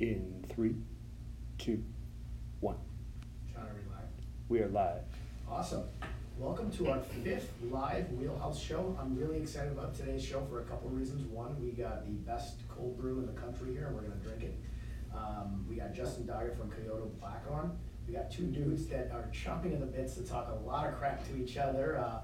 In three, two, one. John, are we live? We are live. Awesome. Welcome to our fifth live Wheelhouse show. I'm really excited about today's show for a couple of reasons. One, we got the best cold brew in the country here, and we're gonna drink it. Um, we got Justin Dyer from Kyoto Black on. We got two dudes that are chomping in the bits to talk a lot of crap to each other. Uh,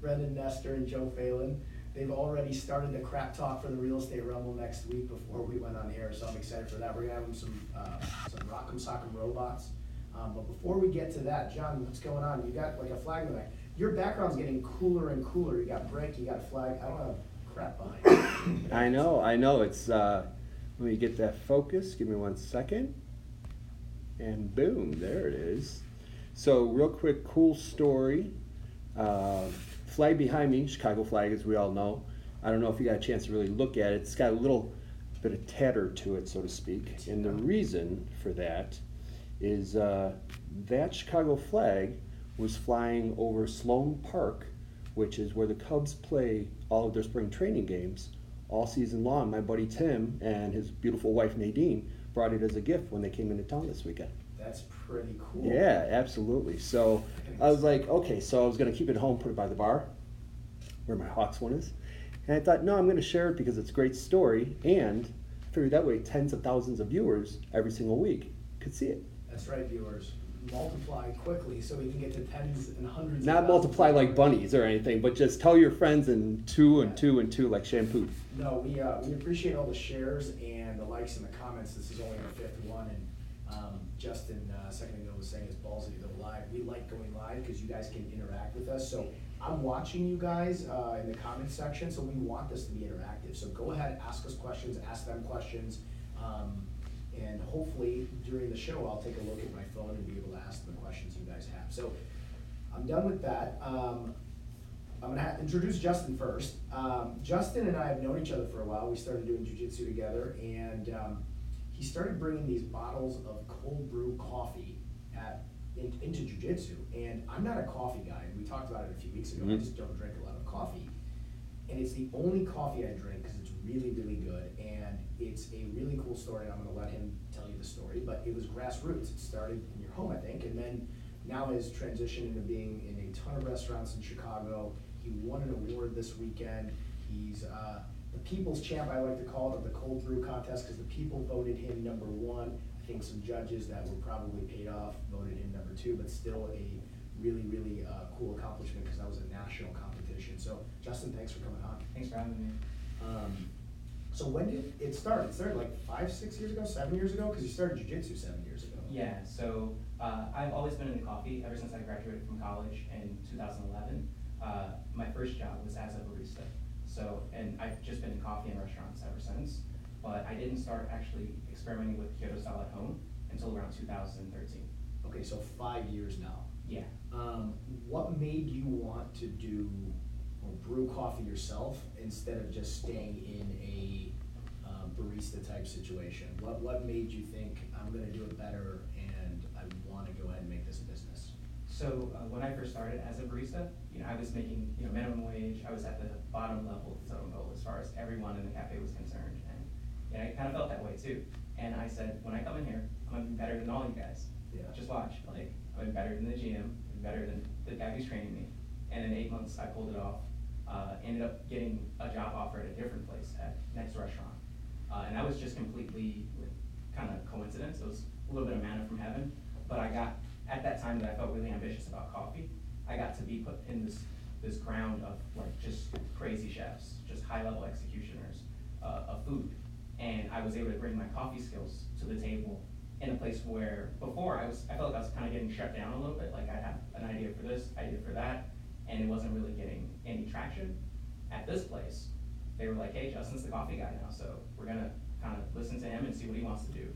Brendan Nestor and Joe Phelan. They've already started the crap talk for the real estate rumble next week before we went on air, so I'm excited for that. We're gonna have them some uh, some Rock'em Sock'em robots. Um, but before we get to that, John, what's going on? You got like a flag in the back. Your background's getting cooler and cooler. You got brick, you got a flag. I don't have crap behind you. I know, I know. It's uh, let me get that focus. Give me one second. And boom, there it is. So, real quick, cool story. Uh, flag behind me, Chicago flag, as we all know. I don't know if you got a chance to really look at it. It's got a little bit of tatter to it, so to speak. And the reason for that is uh, that Chicago flag was flying over Sloan Park, which is where the Cubs play all of their spring training games all season long. My buddy Tim and his beautiful wife Nadine brought it as a gift when they came into town this weekend. That's pretty cool. Yeah, absolutely. So I was like, okay, so I was gonna keep it home, put it by the bar, where my Hawks one is, and I thought, no, I'm gonna share it because it's a great story, and I figured that way tens of thousands of viewers every single week could see it. That's right, viewers. Multiply quickly so we can get to tens and hundreds. Not multiply like bunnies or anything, but just tell your friends and two and two and two like shampoo. No, we, uh, we appreciate all the shares and the likes and the comments. This is only our fifth one, and, um, Justin, uh, second ago was saying it's ballsy to go live. We like going live because you guys can interact with us, so I'm watching you guys, uh, in the comment section, so we want this to be interactive. So go ahead, ask us questions, ask them questions, um, and hopefully during the show, I'll take a look at my phone and be able to ask the questions you guys have. So, I'm done with that. Um, I'm gonna introduce Justin first. Um, Justin and I have known each other for a while. We started doing jujitsu together, and um, he started bringing these bottles of cold brew coffee at, in, into jujitsu. And I'm not a coffee guy. We talked about it a few weeks ago. I Mhm. just don't drink a lot of coffee, and it's the only coffee I drink because it's really, really good. And it's a really cool story. And I'm gonna let him tell you the story. But it was grassroots. It started in your home, I think, and then now has transitioned into being in a ton of restaurants in Chicago. He won an award this weekend. He's uh, the people's champ, I like to call it, of the cold brew contest because the people voted him number one. I think some judges that were probably paid off voted him number two, but still a really, really uh, cool accomplishment because that was a national competition. So, Justin, thanks for coming on. Thanks for having me. Um, so when did it start? It started like five, six years ago, seven years ago, because you started jujitsu seven years ago. Yeah, so uh, I've always been into coffee ever since I graduated from college in 2011. Uh, my first job was as a barista. So, and I've just been in coffee and restaurants ever since. But I didn't start actually experimenting with Kyoto style at home until around 2013. Okay, so five years now. Yeah. Um, what made you want to do or brew coffee yourself instead of just staying in a um, barista type situation? What what made you think I'm going to do it better and I want to go ahead and make this a business? So uh, when I first started as a barista, you know, I was making you know minimum wage. I was at the bottom level of the totem pole as far as everyone in the cafe was concerned, and you know, I kind of felt that way too. And I said, when I come in here, I'm gonna be better than all you guys. Yeah. Just watch. Like I'm better than the GM, I'm better than the guy who's training me. And in eight months, I pulled it off. Uh, ended up getting a job offer at a different place at next restaurant, uh, and that was just completely like, kind of coincidence. It was a little bit of manna from heaven. But I got at that time that I about coffee. I got to be put in this this ground of like just crazy chefs, just high level executioners uh, of food, and I was able to bring my coffee skills to the table in a place where before I was I felt like I was kind of getting shut down a little bit. Like I have an idea for this, idea for that, and it wasn't really getting any traction. At this place, they were like, "Hey, Justin's the coffee guy now, so we're gonna kind of listen to him and see what he wants to do."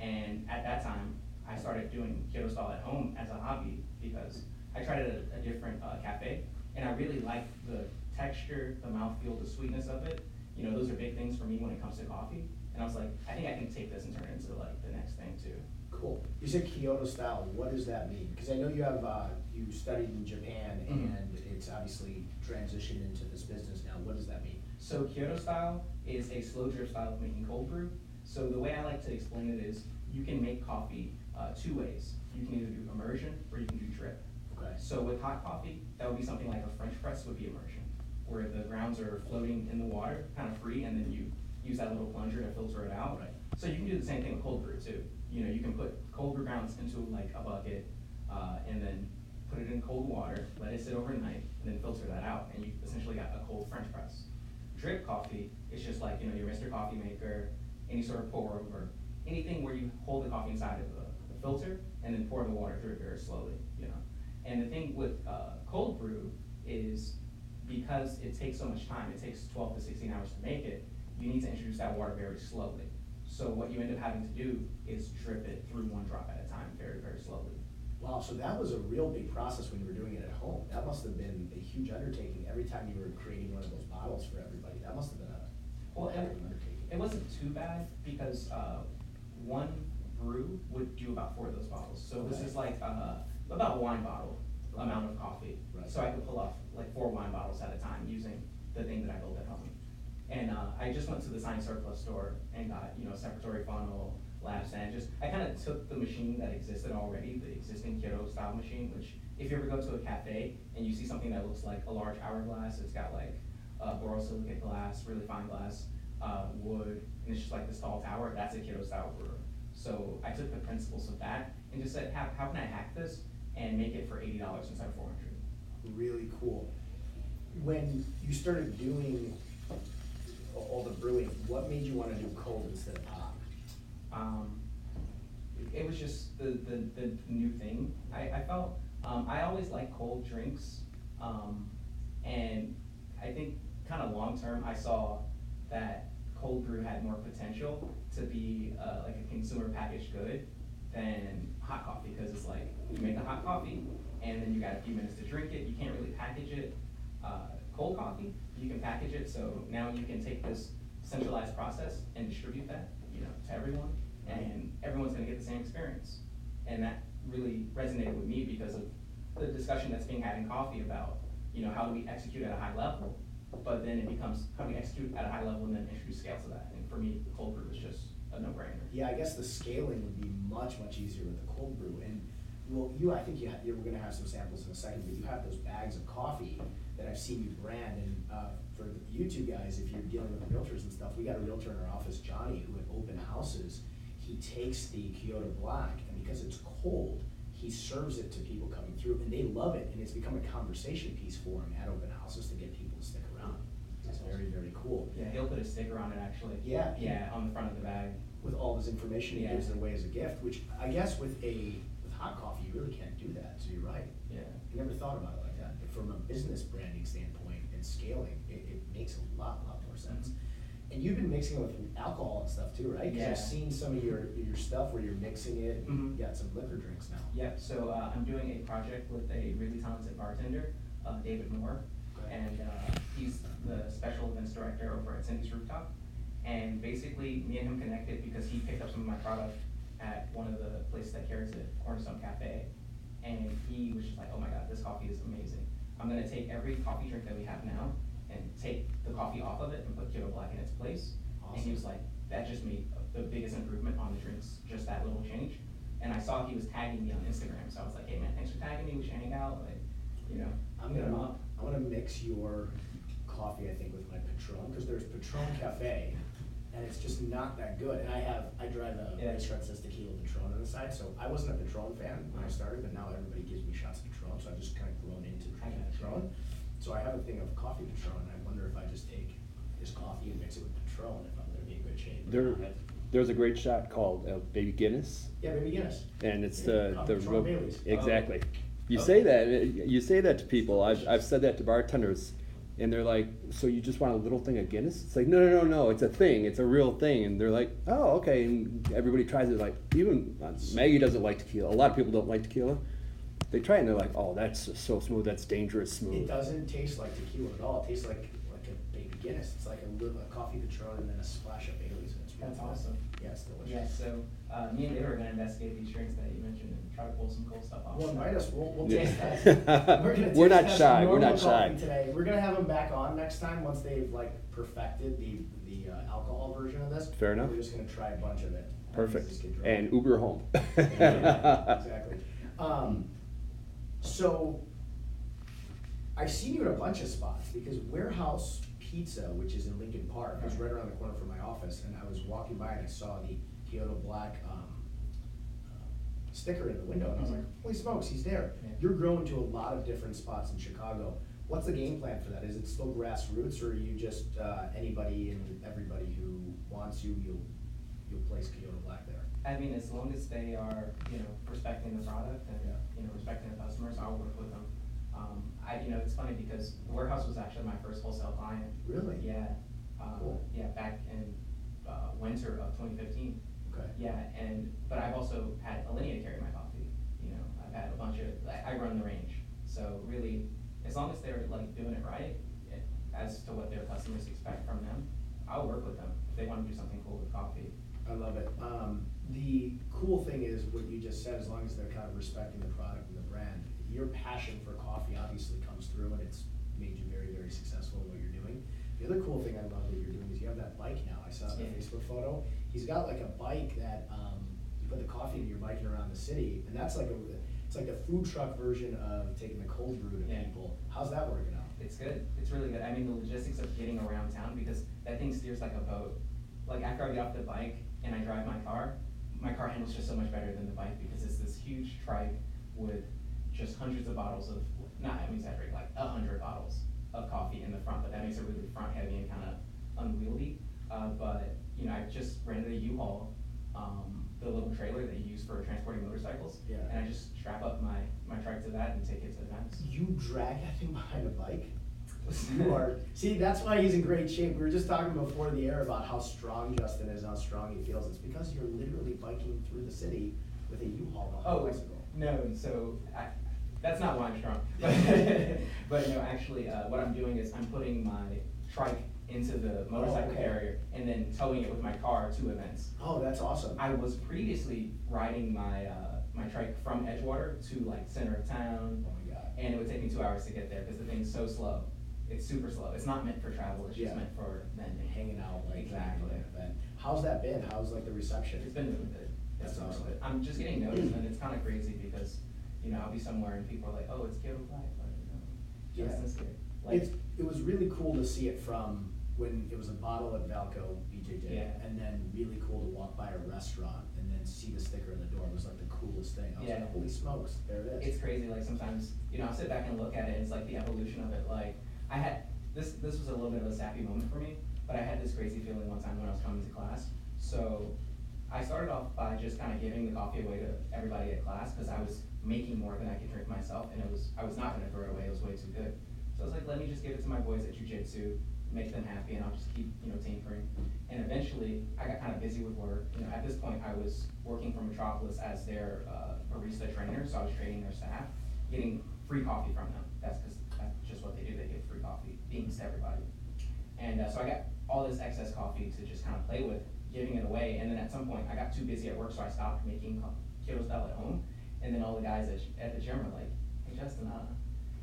And at that time, I started doing Kyoto style at home as a hobby because I tried it at a different uh, cafe, and I really liked the texture, the mouthfeel, the sweetness of it. You know, those are big things for me when it comes to coffee. And I was like, I think I can take this and turn it into like the next thing too. Cool. You said Kyoto style. What does that mean? Because I know you have uh, you studied in Japan Mhm. and it's obviously transitioned into this business now. What does that mean? So Kyoto style is a slow drip style of making cold brew. So the way I like to explain it is, you can make coffee uh, two ways. You can either do immersion or you can do drip. Okay. So with hot coffee, that would be something like a French press would be immersion, where the grounds are floating in the water, kind of free, and then you use that little plunger to filter it out. Right. So you can do the same thing with cold brew too. You know, you can put cold brew grounds into like a bucket, uh, and then put it in cold water, let it sit overnight, and then filter that out, and you essentially got a cold French press. Drip coffee is just like, you know, your Mr. Coffee Maker, any sort of pour over, anything where you hold the coffee inside of the filter and then pour the water through it very slowly, you know. And the thing with, uh, cold brew is because it takes so much time, it takes twelve to sixteen hours to make it, you need to introduce that water very slowly. So what you end up having to do is drip it through one drop at a time, very, very slowly. Wow, so that was a real big process when you were doing it at home. That must have been a huge undertaking every time you were creating one of those bottles for everybody. That must have been a, Well, it, undertaking. it wasn't too bad because, uh, one brew would do about four of those bottles. So this Okay. is like, uh, about a wine bottle amount of coffee. Right. So I could pull off like four wine bottles at a time using the thing that I built at home. And, uh, I just went to the science surplus store and got, you know, separatory funnel, lab sand, just, I kinda took the machine that existed already, the existing Kyoto style machine, which if you ever go to a cafe and you see something that looks like a large hourglass, it's got like, uh, borosilicate glass, really fine glass, uh, wood, and it's just like this tall tower, that's a Kyoto style brewer. So I took the principles of that and just said, how, how can I hack this and make it for eighty dollars instead of four hundred? Really cool. When you started doing all the brewing, what made you wanna do cold instead of hot? um, it was just the, the, the new thing. I, I felt, um, I always like cold drinks. Um, and I think kind of long term, I saw that cold brew had more potential to be, uh, like a consumer packaged good than hot coffee, cause it's like, you make a hot coffee and then you got a few minutes to drink it, you can't really package it. Uh, cold coffee, you can package it, so now you can take this centralized process and distribute that, you know, to everyone, and everyone's gonna get the same experience. And that really resonated with me because of the discussion that's being had in coffee about, you know, how do we execute at a high level? But then it becomes, how do execute at a high level and then introduce scale to that? And for me, the cold brew is just a no-brainer. Yeah, I guess the scaling would be much, much easier with the cold brew. And, well, you, I think you have, you're gonna have some samples in a second, but you have those bags of coffee that I've seen you brand. And, uh, for you two guys, if you're dealing with realtors and stuff, we got a realtor in our office, Johnny, who at open houses, he takes the Kyoto Black, and because it's cold, he serves it to people coming through, and they love it, and it's become a conversation piece for him at open houses to get people to stick around. It's very, very cool. Yeah, he'll put a sticker on it actually. Yeah. Yeah, on the front of the bag. with all this information he Yeah. gives it away as a gift, which I guess with a, with hot coffee, you really can't do that, so you're right. Yeah. I never thought about it like that, but from a business branding standpoint and scaling, it, it makes a lot, lot more sense. And you've been mixing it with alcohol and stuff too, right? Cause Yeah. I've seen some of your, your stuff where you're mixing it, and Mhm. you got some liquor drinks now. Yep, so uh, I'm doing a project with a really talented bartender, uh, David Moore. And uh, he's the special events director over at Cindy's Rooftop. And basically, me and him connected because he picked up some of my product at one of the places that carries it, Cornerstone Cafe. And he was just like, oh my god, this coffee is amazing. I'm gonna take every coffee drink that we have now and take the coffee off of it and put Kyoto Black in its place. And he was like, that just made the biggest improvement on the drinks, just that little change. And I saw he was tagging me on Instagram, so I was like, hey man, thanks for tagging me, we should hang out, like, you know. I'm gonna, up. I'm gonna mix your coffee, I think, with my Patron, cause there's Patron Cafe, and it's just not that good, and I have, I drive a Yeah. race car that says tequila Patron on the side, so I wasn't a Patron fan when I started, but now everybody gives me shots of Patron, so I've just kinda grown into I drinking gotcha. Patron. So I have a thing of coffee Patron, and I wonder if I just take this coffee and mix it with Patron, if I'm gonna be in good shape. There, there's a great shot called uh, Baby Guinness, Yeah, maybe Guinness. and it's Yeah, the, uh, the. Patron real- Baileys. Exactly. You Okay. say that, you say that to people, I've, I've said that to bartenders, and they're like, so you just want a little thing of Guinness? It's like, no, no, no, no, it's a thing, it's a real thing, and they're like, oh, okay, and everybody tries it, like, even, uh, Maggie doesn't like tequila, a lot of people don't like tequila. They try it and they're like, oh, that's so smooth, that's dangerous smooth." It doesn't taste like tequila at all, it tastes like, like a baby Guinness, it's like a little, a coffee Patron and then a splash of Bailey's, it's really That's good. awesome. Yeah, it's delicious. Yeah, so, uh, me and David are gonna investigate these drinks that you mentioned and try to pull some cool stuff off. Well, invite us, we'll, we'll Yeah. taste test. We're gonna We're not test shy, we're normal not shy. coffee Today, we're gonna have them back on next time, once they've like perfected the, the uh, alcohol version of this. Fair enough. We're just gonna try a bunch of it. Perfect. Just get drunk. And Uber home. Yeah, Exactly. Um, so, I've seen you at a bunch of spots, because Warehouse Pizza, which is in Lincoln Park, is right around the corner from my office, and I was walking by and I saw the Kyoto Black, um, sticker in the window, and I was like, holy smokes, he's there. Yeah. You're growing to a lot of different spots in Chicago. What's the game plan for that? Is it still grassroots, or are you just, uh, anybody and everybody who wants you, you'll, you'll place Kyoto Black there? I mean, as long as they are, you know, respecting the product and, Yeah. you know, respecting the customers, I'll work with them. Um, I, you know, it's funny because Warehouse was actually my first wholesale client. Really? Yeah, uh, Cool. yeah, back in, uh, winter of twenty fifteen. Okay. Yeah, and, but I've also had Alinea carry my coffee, you know, I've had a bunch of, I, I run the range. So really, as long as they're like doing it right, eh, as to what their customers expect from them, I'll work with them if they wanna do something cool with coffee. I love it. Um, the cool thing is what you just said, as long as they're kind of respecting the product and the brand, your passion for coffee obviously comes through and it's made you very, very successful in what you're doing. The other cool thing I love that you're doing is you have that bike now. I saw the Yeah. Facebook photo. He's got like a bike that, um, you put the coffee in, you're biking around the city, and that's like a, it's like a food truck version of taking the cold brew to Yeah. people. How's that working out? It's good. It's really good. I mean, the logistics of getting around town because that thing steers like a boat. Like after I get off the bike and I drive my car, my car handles just so much better than the bike because it's this huge trike with just hundreds of bottles of, not, I'm exaggerating, like a hundred bottles of coffee in the front, but that makes it really front heavy and kind of unwieldy. Uh, but, you know, I just rented a U-Haul, um, the little trailer that you use for transporting motorcycles. Yeah. And I just strap up my, my trike to that and take it to events. You drag that thing behind a bike? You are, see, that's why he's in great shape. We were just talking before the air about how strong Justin is, how strong he feels. It's because you're literally biking through the city with a U-Haul behind a Oh, bicycle. no, so I, that's not why I'm strong. But no, actually, uh, what I'm doing is I'm putting my trike into the motorcycle Oh, okay. carrier and then towing it with my car to events. Oh, that's awesome. I was previously riding my, uh, my trike from Edgewater to like center of town. Oh my God. And it would take me two hours to get there because the thing's so slow. It's super slow. It's not meant for travel, it's Yeah. just meant for vending. Hanging out, like, Exactly. event. How's that been? How's like the reception? It's been really good. That's It's awesome. good. I'm just getting noticed and it's kinda crazy because, you know, I'll be somewhere and people are like, oh, it's Kyoto Black, but, you know, Yeah. Like, It's, it was really cool to see it from when it was a bottle at Valco, BJJ, Yeah. and then really cool to walk by a restaurant and then see the sticker in the door. Was like the coolest thing. I was Yeah. like, holy smokes, there it is. it's crazy, like sometimes, you know, I'll sit back and look at it, it's like the evolution of it, like, I had, this, this was a little bit of a sappy moment for me, but I had this crazy feeling one time when I was coming to class, so I started off by just kinda giving the coffee away to everybody at class, cause I was making more than I could drink myself, and it was, I was not gonna throw it away, it was way too good. So I was like, let me just give it to my boys at jujitsu, make them happy, and I'll just keep, you know, tinkering. And eventually, I got kinda busy with work, you know, at this point, I was working for Metropolis as their, uh, barista trainer, so I was training their staff, getting free coffee from them, that's cause that's just what they do, they give free coffee, beans to everybody. And, uh, so I got all this excess coffee to just kinda play with, giving it away, and then at some point, I got too busy at work, so I stopped making Kyoto style at home. And then all the guys at, at the gym were like, hey Justin, uh,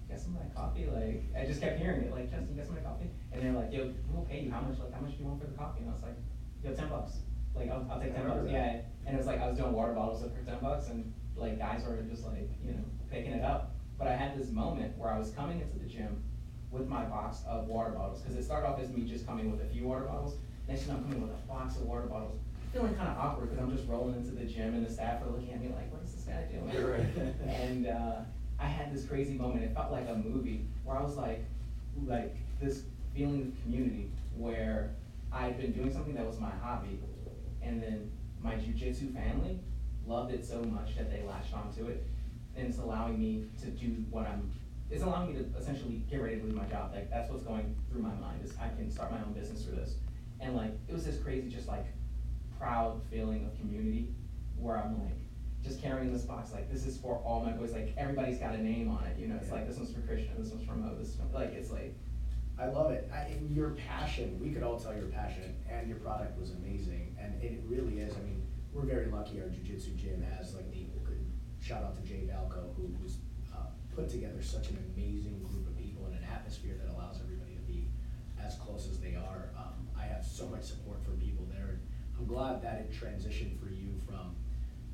get some of that coffee, like, I just kept hearing it, like, Justin, get some of that coffee? And they're like, yo, we'll pay you, how much, like, how much do you want for the coffee? And I was like, yo, ten bucks, like, I'll, I'll take ten bucks, yeah. And it was like, I was doing water bottles for ten bucks, and like, guys were just like, you know, picking it up. But I had this moment where I was coming into the gym with my box of water bottles, cause it started off as me just coming with a few water bottles, next thing I'm coming with a box of water bottles, feeling kinda awkward, cause I'm just rolling into the gym and the staff are looking at me like, what is this guy doing? Right. And, uh, I had this crazy moment, it felt like a movie, where I was like, like, this feeling of community, where I'd been doing something that was my hobby, and then my jujitsu family loved it so much that they latched onto it, and it's allowing me to do what I'm, it's allowing me to essentially get ready to leave my job, like, that's what's going through my mind, is I can start my own business through this. And like, it was this crazy, just like, proud feeling of community, where I'm like, just carrying this box, like, this is for all my boys, like, everybody's got a name on it, you know, it's Yeah. like, this one's for Christian, this one's for Mo, this one, like, it's like, I love it. I, and your passion, we could all tell your passion, and your product was amazing. And it really is. I mean, we're very lucky our jujitsu gym has like the shout out to Jay Valco, who, who's uh, put together such an amazing group of people and an atmosphere that allows everybody to be as close as they are. Um, I have so much support from people there. I'm glad that it transitioned for you from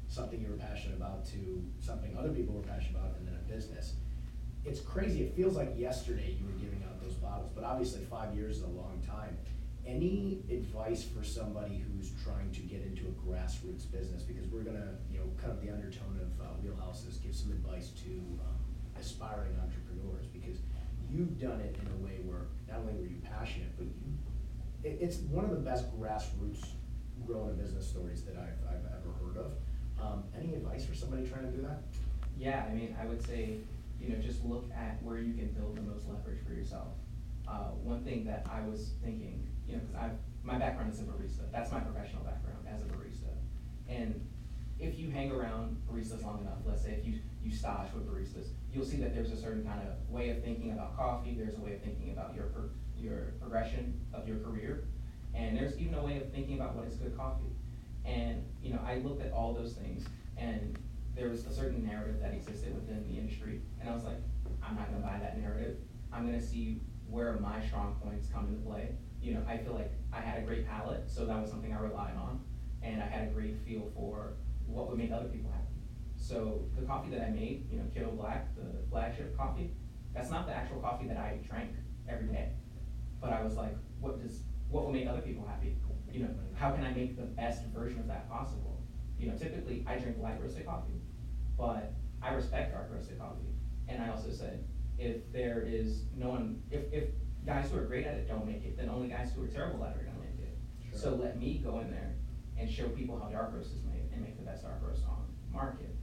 something you were passionate about to something other people were passionate about and then a business. It's crazy. It feels like yesterday you were giving out those bottles, but obviously five years is a long time. Any advice for somebody who's trying to get into a grassroots business? Because we're gonna, you know, kind of the undertone of uh, Wheelhouses, give some advice to um, aspiring entrepreneurs because you've done it in a way where not only were you passionate, but you, it, it's one of the best grassroots growing a business stories that I've, I've ever heard of. Um, any advice for somebody trying to do that? Yeah, I mean, I would say, you know, just look at where you can build the most leverage for yourself. Uh, one thing that I was thinking, you know, because I've, my background is a barista. That's my professional background as a barista. And if you hang around baristas long enough, let's say if you, you stage with baristas, you'll see that there's a certain kind of way of thinking about coffee, there's a way of thinking about your, your progression of your career, and there's even a way of thinking about what is good coffee. And, you know, I looked at all those things, and there was a certain narrative that existed within the industry, and I was like, I'm not gonna buy that narrative. I'm gonna see where my strong points come into play. You know, I feel like I had a great palate, so that was something I relied on, and I had a great feel for what would make other people happy. So the coffee that I made, you know, Kyoto Black, the flagship coffee, that's not the actual coffee that I drank every day. But I was like, what does, what will make other people happy? You know, how can I make the best version of that possible? You know, typically I drink light roasted coffee, but I respect dark roasted coffee. And I also said, if there is no one, if, if guys who are great at it don't make it, then only guys who are terrible at it are gonna make it. So let me go in there and show people how dark roast is made and make the best dark roast on market.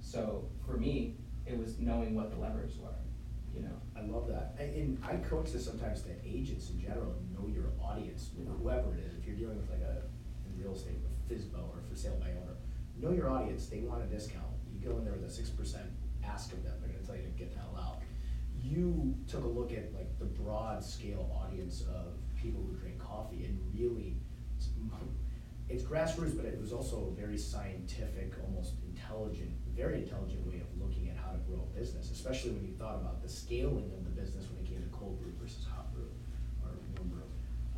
So for me, it was knowing what the levers were, you know? I love that. And, and I coach this sometimes to agents in general, know your audience, whoever it is. If you're dealing with like a, in real estate, with FSBO or for sale by owner, know your audience. They want a discount. Go in there with a six percent ask of them, they're gonna tell you to get the hell out. You took a look at like the broad scale audience of people who drink coffee and really, it's grassroots, but it was also a very scientific, almost intelligent, very intelligent way of looking at how to grow a business, especially when you thought about the scaling of the business when it came to cold brew versus hot brew or warm brew.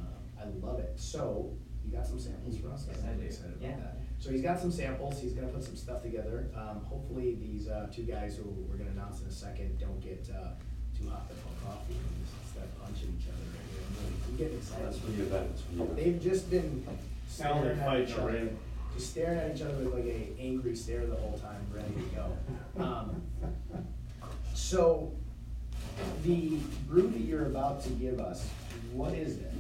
Um, I love it. So, you got some samples for us? Yes, I'm I really do. excited about Yeah. that. So he's got some samples, he's gonna put some stuff together. Um, hopefully, these, uh, two guys who we're gonna announce in a second don't get, uh, too hot to for coffee and just start punching each other right here. I'm really- I'm getting excited. That's for the event, it's for the event. They've just been Now they're staring at fighting each a other, ring. just staring at each other with like a angry stare the whole time, ready to go. Um, So, the brew that you're about to give us, what is it?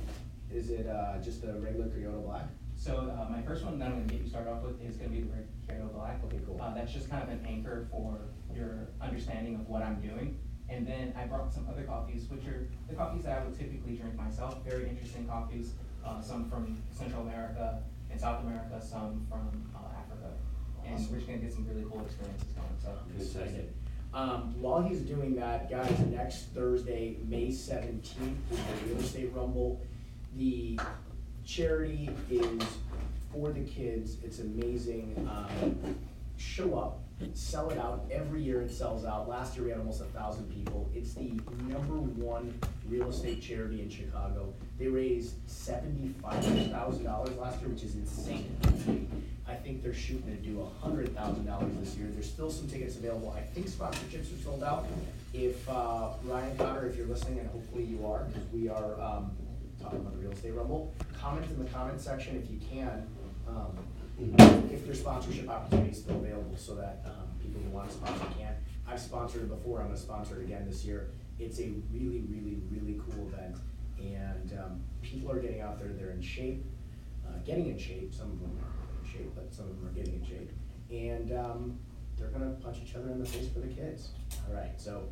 Is it, uh, just a regular Kyoto Black? So, uh, my first one that I'm gonna get you started off with is gonna be the Red Kyoto Black. Okay, cool. Uh, that's just kind of an anchor for your understanding of what I'm doing. And then I brought some other coffees, which are the coffees that I would typically drink myself, very interesting coffees, uh, some from Central America and South America, some from, uh, Africa. And Awesome. we're just gonna get some really cool experiences going, so. I'm excited. Um, while he's doing that, guys, next Thursday, May seventeenth, is the Real Estate Rumble. The charity is for the kids, it's amazing, um, show up, sell it out, every year it sells out, last year we had almost a thousand people, it's the number one real estate charity in Chicago. They raised seventy-five thousand dollars last year, which is insane. I think they're shooting to do a hundred thousand dollars this year. There's still some tickets available. I think sponsorships are sold out. If, uh, Ryan Cotter, if you're listening, and hopefully you are, because we are, um, talking about the real estate rumble, comment in the comment section if you can, um, if there's sponsorship opportunities still available, so that, um, people who want to sponsor can. I've sponsored it before, I'm gonna sponsor it again this year. It's a really, really, really cool event, and, um, people are getting out there, they're in shape, uh, getting in shape, some of them aren't in shape, but some of them are getting in shape. And, um, they're gonna punch each other in the face for the kids. Alright, so,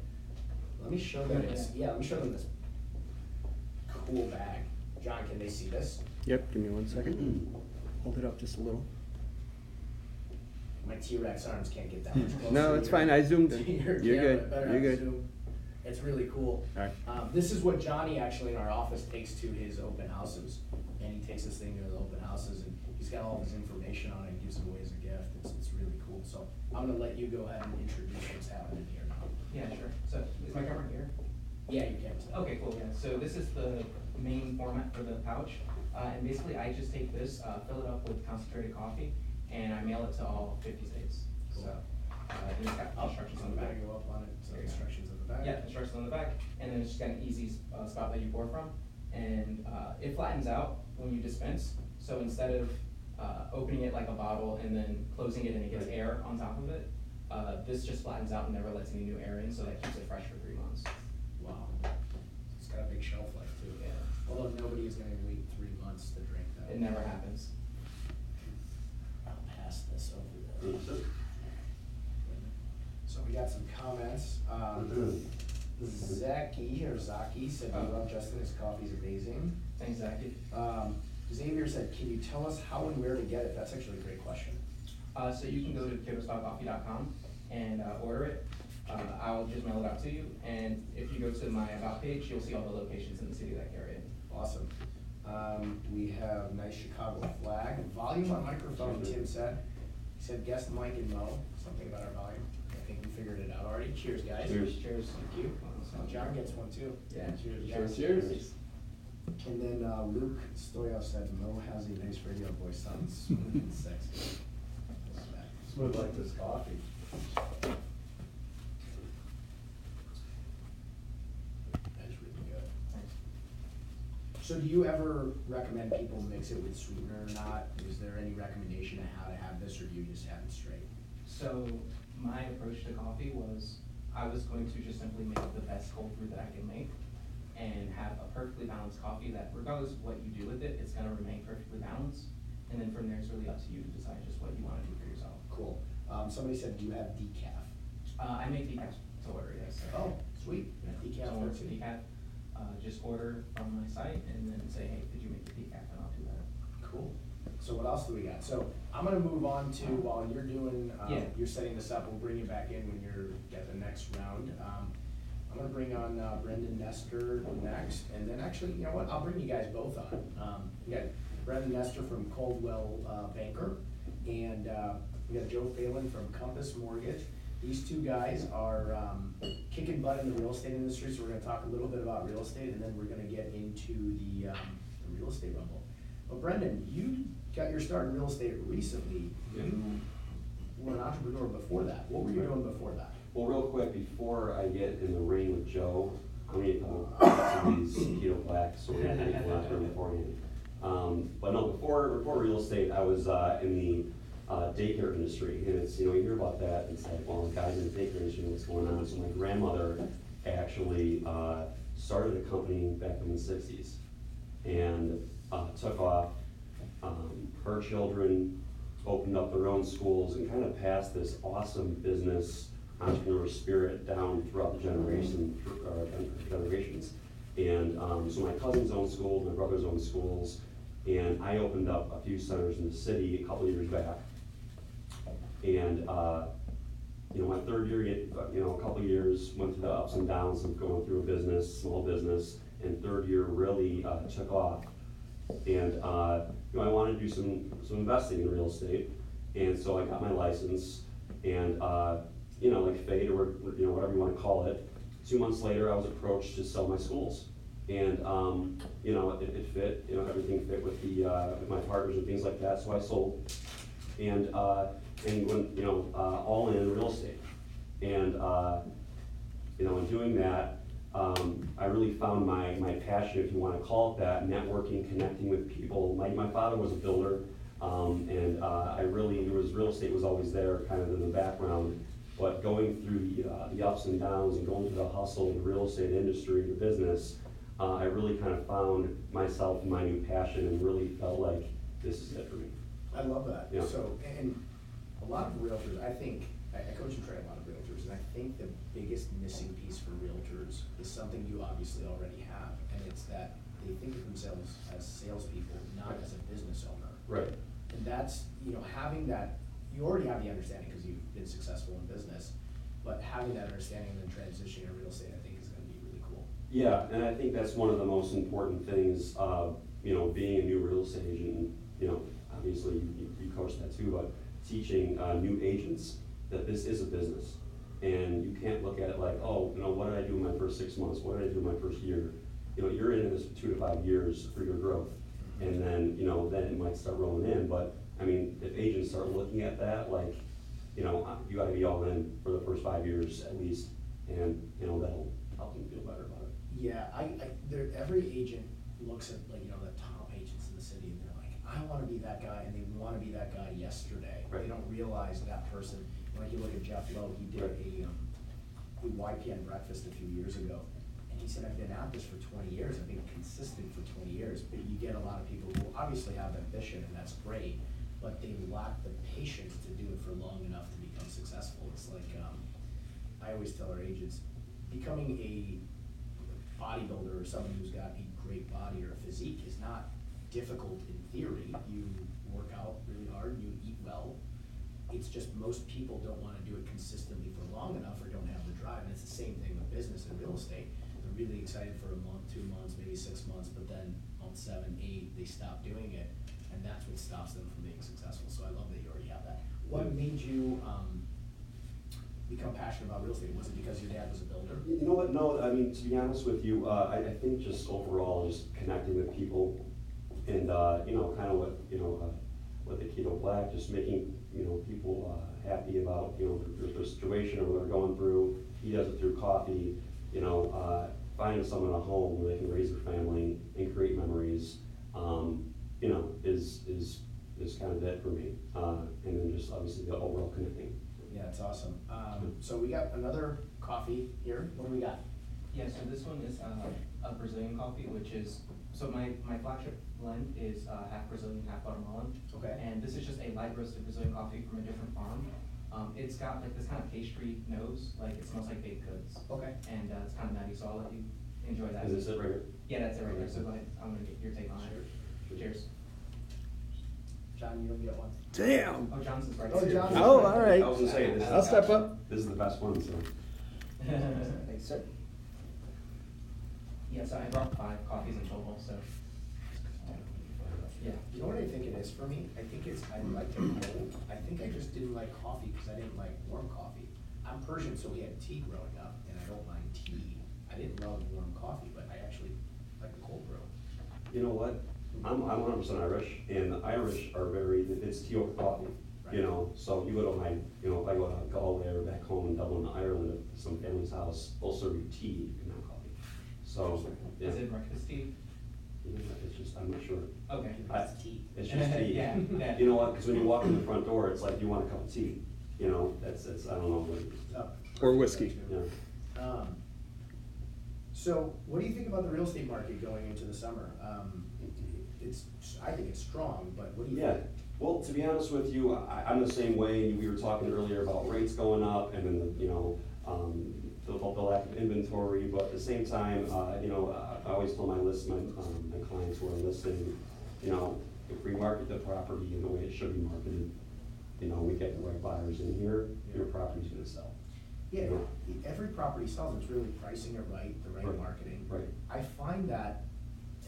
let me show them this, yeah, let me show them this cool bag. John, can they see this? Yep, give me one second. Hold it up just a little. My T-Rex arms can't get that much closer. No, it's to your- fine, I zoomed to in. your You're camera. good, Better you're good. zoom. It's really cool. Alright. Um, this is what Johnny actually in our office takes to his open houses. And he takes this thing to the open houses and he's got all of his information on it and gives it away as a gift. It's, it's really cool. So I'm gonna let you go ahead and introduce what's happening here now. Yeah, sure. So is my camera here? Yeah, you can. Okay, cool, yeah. So this is the main format for the pouch. Uh, and basically I just take this, uh, fill it up with concentrated coffee, and I mail it to all fifty states. So, uh, and it's got instructions on the back. Go up on it, so There you go. instructions at the back. Yeah, instructions on the back, and then it's just got an easy uh, spot that you pour from. And uh, it flattens out when you dispense, so instead of uh, opening it like a bottle and then closing it and it gets Right. air on top of it, uh, this just flattens out and never lets any new air in, so that keeps it fresh for three months. Wow. It's got a big shelf life. Although nobody is gonna wait three months to drink that. It never happens. I'll pass this over there. So we got some comments. Um, Zaki, or Zaki, said, I love Justin, his coffee's amazing. Thanks, Zaki. Um, Xavier said, can you tell us how and where to get it? That's actually a great question. Uh, so you can go to kiboscoffee.com and uh, order it. Uh, I'll just mail it out to you, and if you go to my about page, you'll see all the locations in the city that carry it. Awesome. Um, we have nice Chicago flag. Volume on microphone, Tim said. He said guest Mike and Mo, something about our volume. I think we figured it out already. Cheers, guys. Cheers. Cheers. Thank you. Uh, John gets one too. Yeah. Cheers, Cheers, John. cheers. And then, uh, Luke Stoyov said Mo has a nice radio voice, sounds smooth and sexy. Smooth like this coffee. That is really good. So do you ever recommend people mix it with sweetener or not? Is there any recommendation on how to have this, or do you just have it straight? So my approach to coffee was, I was going to just simply make the best cold brew that I can make and have a perfectly balanced coffee that regardless of what you do with it, it's gonna remain perfectly balanced. And then from there, it's really up to you to decide just what you wanna do for yourself. Cool. Um, somebody said, do you have decaf? Uh, I make decaf to order, yes. sir. Oh, sweet. Yeah, Decaf someone works. wants a decaf, uh, just order from my site and then say, hey, could you make the decaf, and I'll do that. Cool. So what else do we got? So I'm gonna move on to, while you're doing, um, Yeah. you're setting this up, we'll bring you back in when you're at the next round. Um, I'm gonna bring on uh, Brendan Nestor next, and then actually, you know what, I'll bring you guys both on. Um, we got Brendan Nestor from Coldwell uh, Banker, and, uh, we got Joe Phelan from Compass Mortgage. These two guys are, um, kicking butt in the real estate industry, so we're gonna talk a little bit about real estate, and then we're gonna get into the, um, the real estate rumble. But Brendan, you got your start in real estate recently. You were an entrepreneur before that. What were you doing before that? Well, real quick, before I get in the ring with Joe, gonna get some these Kyoto Blacks, so we're gonna take one for beforehand. Um, but no, before, before real estate, I was, uh, in the, uh, daycare industry, and it's, you know, you hear about that, it's like, well, the guys in the daycare industry, what's going on? So my grandmother actually, uh, started a company back in the sixties, and, uh, took off, um, her children opened up their own schools and kind of passed this awesome business entrepreneur spirit down throughout the generation, uh, generations. And, um, so my cousins own schools, my brothers own schools, and I opened up a few centers in the city a couple years back. And, uh, you know, my third year, you know, a couple years, went through the ups and downs of going through a business, small business, and third year really, uh, took off. And, uh, you know, I wanted to do some, some investing in real estate, and so I got my license, and, uh, you know, like fade or, you know, whatever you wanna call it. Two months later, I was approached to sell my schools, and, um, you know, it, it fit, you know, everything fit with the, uh, with my partners and things like that, so I sold. And, uh, and when, you know, uh, all in real estate. And, uh, you know, in doing that, um, I really found my, my passion, if you wanna call it that, networking, connecting with people. My, my father was a builder, um, and, uh, I really, it was, real estate was always there, kind of in the background. But going through the, uh, the ups and downs and going through the hustle of the real estate industry, the business, uh, I really kind of found myself and my new passion and really felt like this is it for me. I love that. Yeah. So, and a lot of realtors, I think, I, I coach and train a lot of realtors, and I think the biggest missing piece for realtors is something you obviously already have, and it's that they think of themselves as salespeople, not as a business owner. Right. And that's, you know, having that, you already have the understanding because you've been successful in business, but having that understanding and then transitioning to real estate, I think is gonna be really cool. Yeah, and I think that's one of the most important things, uh, you know, being a new real estate agent, you know, obviously you, you- you coach that too, but teaching, uh, new agents that this is a business. And you can't look at it like, oh, you know, what did I do in my first six months? What did I do in my first year? You know, you're in this for two to five years for your growth. And then, you know, then it might start rolling in, but, I mean, if agents start looking at that, like, you know, you gotta be all in for the first five years at least, and, you know, that'll help them feel better about it. Yeah, I, I, there, every agent looks at, like, you know, the top agents in the city, and they're like, I wanna be that guy, and they wanna be that guy yesterday. They Right. don't realize that person, like, you look at Jeff Lowe, he did Right. a, um, a YPN breakfast a few years ago, and he said, I've been at this for twenty years, I've been consistent for twenty years, but you get a lot of people who obviously have ambition, and that's great, but they lack the patience to do it for long enough to become successful, it's like, um, I always tell our agents, becoming a bodybuilder or someone who's got a great body or a physique is not difficult in theory. You work out really hard, you eat well. It's just most people don't wanna do it consistently for long enough or don't have the drive, and it's the same thing with business and real estate. They're really excited for a month, two months, maybe six months, but then month seven, eight, they stop doing it, and that's what stops them from being successful, so I love that you already have that. What made you, um, become passionate about real estate? Was it because your dad was a builder? You know what, no, I mean, to be honest with you, uh, I, I think just overall, just connecting with people and, uh, you know, kind of what, you know, uh, what the Kyoto Black, just making, you know, people, uh, happy about, you know, their, their situation or what they're going through. He does it through coffee, you know, uh, finding someone a home where they can raise their family and create memories, um, you know, is, is, is kind of it for me. Uh, and then just obviously the overall connecting. Yeah, it's awesome. Um, so we got another coffee here. What do we got? Yeah, so this one is uh, a Brazilian coffee, which is, so my, my flagship blend is uh, half Brazilian, half Guatemalan. Okay. And this is just a light roasted Brazilian coffee from a different farm. Um, it's got like this kind of pastry nose, like it smells like baked goods. Okay. And uh, it's kind of nutty, so I'll let you enjoy that. Is this it right here? Yeah, that's it right there, so go ahead, I'm gonna get your take on it. Cheers. John, you don't get one. Damn. Oh, Johnson's right Oh, here. Johnson's Oh, all right. I was gonna say, this is. I'll step up. This is the best one, so. Thanks, sir. Yeah, so I brought five coffees in total, so. Yeah. You know what I think it is for me? I think it's, I like it cold. I think I just didn't like coffee because I didn't like warm coffee. I'm Persian, so we had tea growing up, and I don't mind tea. I didn't love warm coffee, but I actually like the cold brew. You know what? I'm, I'm one hundred percent Irish, and the Irish are very, it's tea over coffee, you know? So you go to my, you know, if I go to Galway or back home in Dublin, Ireland, at some family's house, they'll serve you tea and not coffee. So, yeah. Is it breakfast tea? You know, It's just, I'm not sure. Okay. I- It's tea. It's just tea. Yeah, yeah. You know what? Because when you walk in the front door, it's like you want a cup of tea, you know? That's, that's, I don't know. what- Uh, Or whiskey. Yeah. Um, so what do you think about the real estate market going into the summer? Um, it's, I think it's strong, but what do you Yeah, think? well, to be honest with you, I, I'm the same way, we were talking earlier about rates going up and then, you know, um, the, the lack of inventory, but at the same time, uh, you know, I, always tell my list, my, um, my clients who are listening, you know, if we market the property in the way it should be marketed, you know, we get the right buyers in here, your property's gonna sell. Yeah, every property sells, it's really pricing it right, the right Right, marketing. right. I find that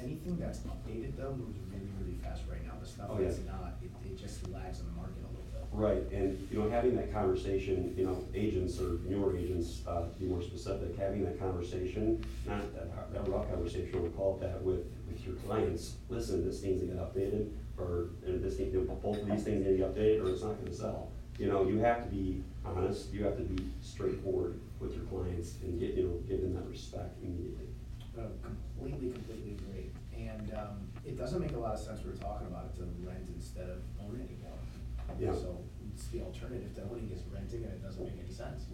anything that's updated though moves really, really fast right now, the stuff Oh, yeah. that's not, it, it just lags on the market a little bit. Right, and, you know, having that conversation, you know, agents or newer agents, uh, to be more specific, having that conversation, not that, that raw conversation, we'll call it that with, with your clients. Listen, this needs to get updated, or, or this need, both of these things need to get updated, or it's not gonna sell. You know, you have to be honest, you have to be straightforward with your clients and get, you know, give them that respect immediately. Uh, completely, completely agree. And, um, it doesn't make a lot of sense, we were talking about it, to rent instead of own. Yeah. So it's the alternative to owning is renting and it doesn't make any sense.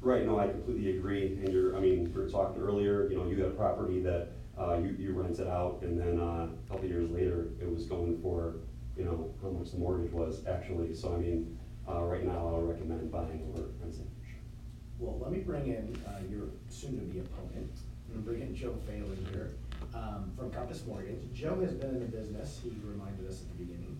Right, no, I completely agree, and you're, I mean, we were talking earlier, you know, you had a property that, uh, you, you rent it out, and then, uh, a couple of years later, it was going for, you know, how much the mortgage was actually, so I mean, uh, right now, I would recommend buying over renting. Well, let me bring in, uh, your soon-to-be opponent, I'm gonna bring in Joe Phelan here, um, from Compass Mortgage. Joe has been in the business, he reminded us at the beginning,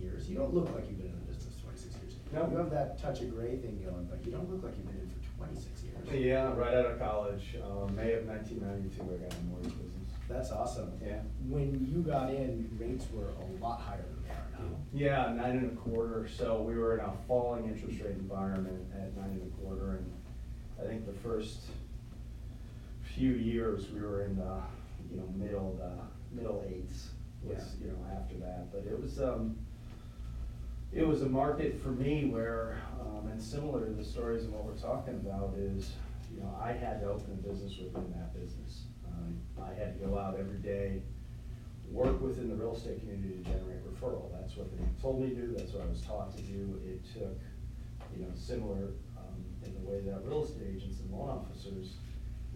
years. You don't look like you've been in the business twenty-six years. No. You have that touch of gray thing going, but you don't look like you've been in for twenty-six years. Yeah, right out of college, um, May of nineteen ninety-two, I got in mortgage business. That's awesome. Yeah. When you got in, rates were a lot higher than they are now. Yeah, nine and a quarter, so we were in a falling interest rate environment at nine and a quarter, and I think the first few years, we were in the, you know, middle, the, middle eights was, Yeah. you know, after that, but it was, um, it was a market for me where, um, and similar to the stories and what we're talking about is, you know, I had to open a business within that business. Um, I had to go out every day, work within the real estate community to generate referral. That's what they told me to do, that's what I was taught to do. It took, you know, similar, um, in the way that real estate agents and loan officers,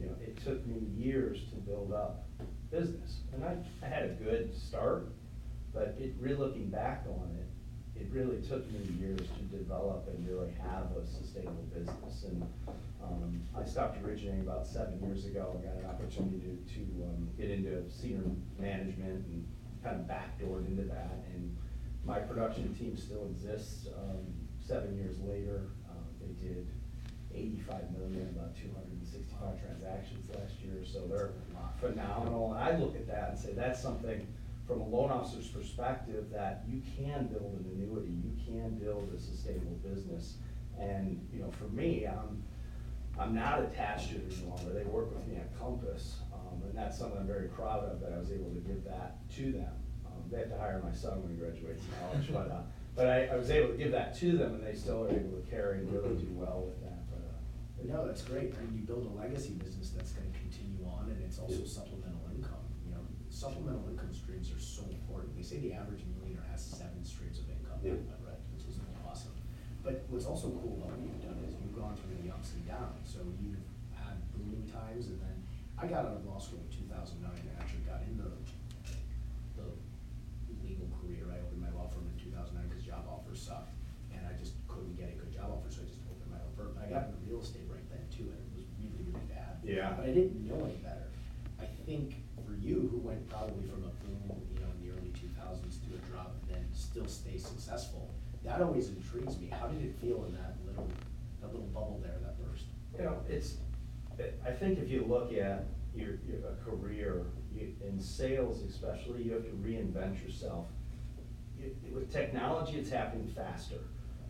you know, it took me years to build up business. And I, I had a good start, but it, really looking back on it, it really took me years to develop and really have a sustainable business. And, um, I stopped originating about seven years ago and got an opportunity to, to, um, get into senior management and kind of backdoored into that. And my production team still exists, um, seven years later. Um, they did eighty-five million, about two hundred and sixty-five transactions last year, so they're phenomenal. And I look at that and say, that's something from a loan officer's perspective, that you can build an annuity, you can build a sustainable business. And, you know, for me, I'm, I'm not attached to it any longer, they work with me at Compass, um, and that's something I'm very proud of, that I was able to give that to them. Um, they have to hire my son when he graduates college, but, uh, but I, I was able to give that to them, and they still are able to carry and really do well with that, but, uh. But no, that's great. Mean, you build a legacy business that's gonna continue on, and it's also Yeah. supplemental income. You know, supplemental income streams are so important. They say the average millionaire has seven streams of income, Yeah. I read, which is awesome. But what's also cool about what you've done is you've gone through the ups and downs. So you've had booming times, and then I got out of law school in two thousand nine, and actually got into the legal career. I opened my law firm in two thousand nine because job offers sucked, and I just couldn't get a good job offer, so I just opened my own firm. I got into real estate right then too, and it was really, really bad. Yeah. But I didn't know any better. I think for you, who went probably from a boom, you know, in the early two thousands to a drop, and then still stay successful, that always intrigues me. How did it feel in that little, that little bubble there that burst? You know, it's, I think if you look at your, your, a career, you, in sales especially, you have to reinvent yourself. It- With technology, it's happening faster.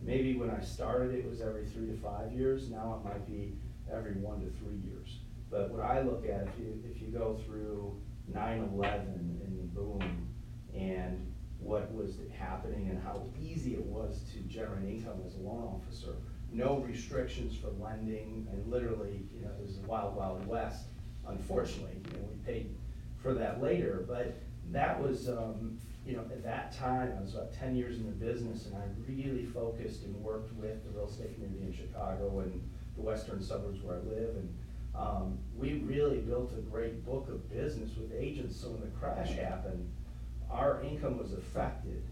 Maybe when I started, it was every three to five years, now it might be every one to three years. But what I look at, if you, if you go through nine eleven and the boom, and what was happening and how easy it was to generate income as a loan officer. No restrictions for lending, and literally, you know, it was the wild, wild west. Unfortunately, you know, we paid for that later, but that was, um, you know, at that time, I was about ten years in the business, and I really focused and worked with the real estate community in Chicago and the western suburbs where I live, and, um, we really built a great book of business with agents, so when the crash happened, our income was affected,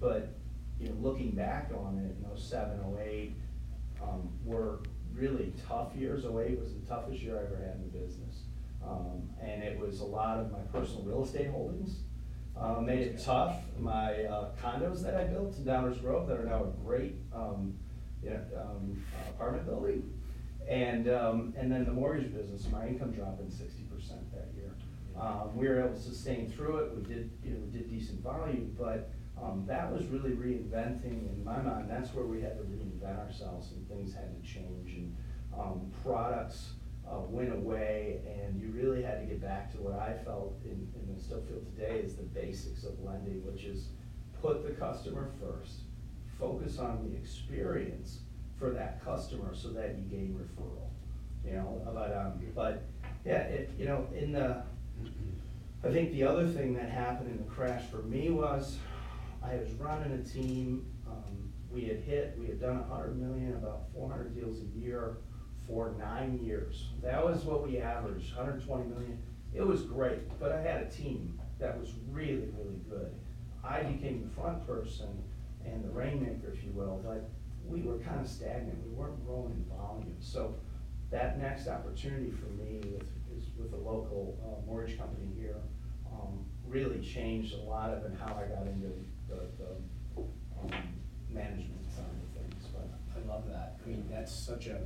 but, you know, looking back on it, in oh-seven, oh-eight, um, were really tough years. Oh-eight was the toughest year I ever had in the business. Um, and it was a lot of my personal real estate holdings, uh, made it tough. My, uh, condos that I built in Downers Grove that are now a great, um, you know, um, apartment building. And, um, and then the mortgage business, my income dropping sixty percent that year. Um, we were able to sustain through it, we did, you know, we did decent volume, but, um, that was really reinventing, in my mind, that's where we had to reinvent ourselves and things had to change and, um, products, uh, went away and you really had to get back to what I felt and, I still feel today is the basics of lending, which is put the customer first, focus on the experience for that customer so that you gain referral, you know, but, um, but, yeah, it, you know, in the, I think the other thing that happened in the crash for me was, I was running a team, um, we had hit, we had done hundred million, about four hundred deals a year for nine years. That was what we averaged, hundred twenty million. It was great, but I had a team that was really, really good. I became the front person and the rainmaker, if you will, but we were kind of stagnant, we weren't growing in volume. So that next opportunity for me with, is with a local uh, mortgage company here, um, really changed a lot of and how I got into the, the, um, management side of things, but. I love that. I mean, that's such a,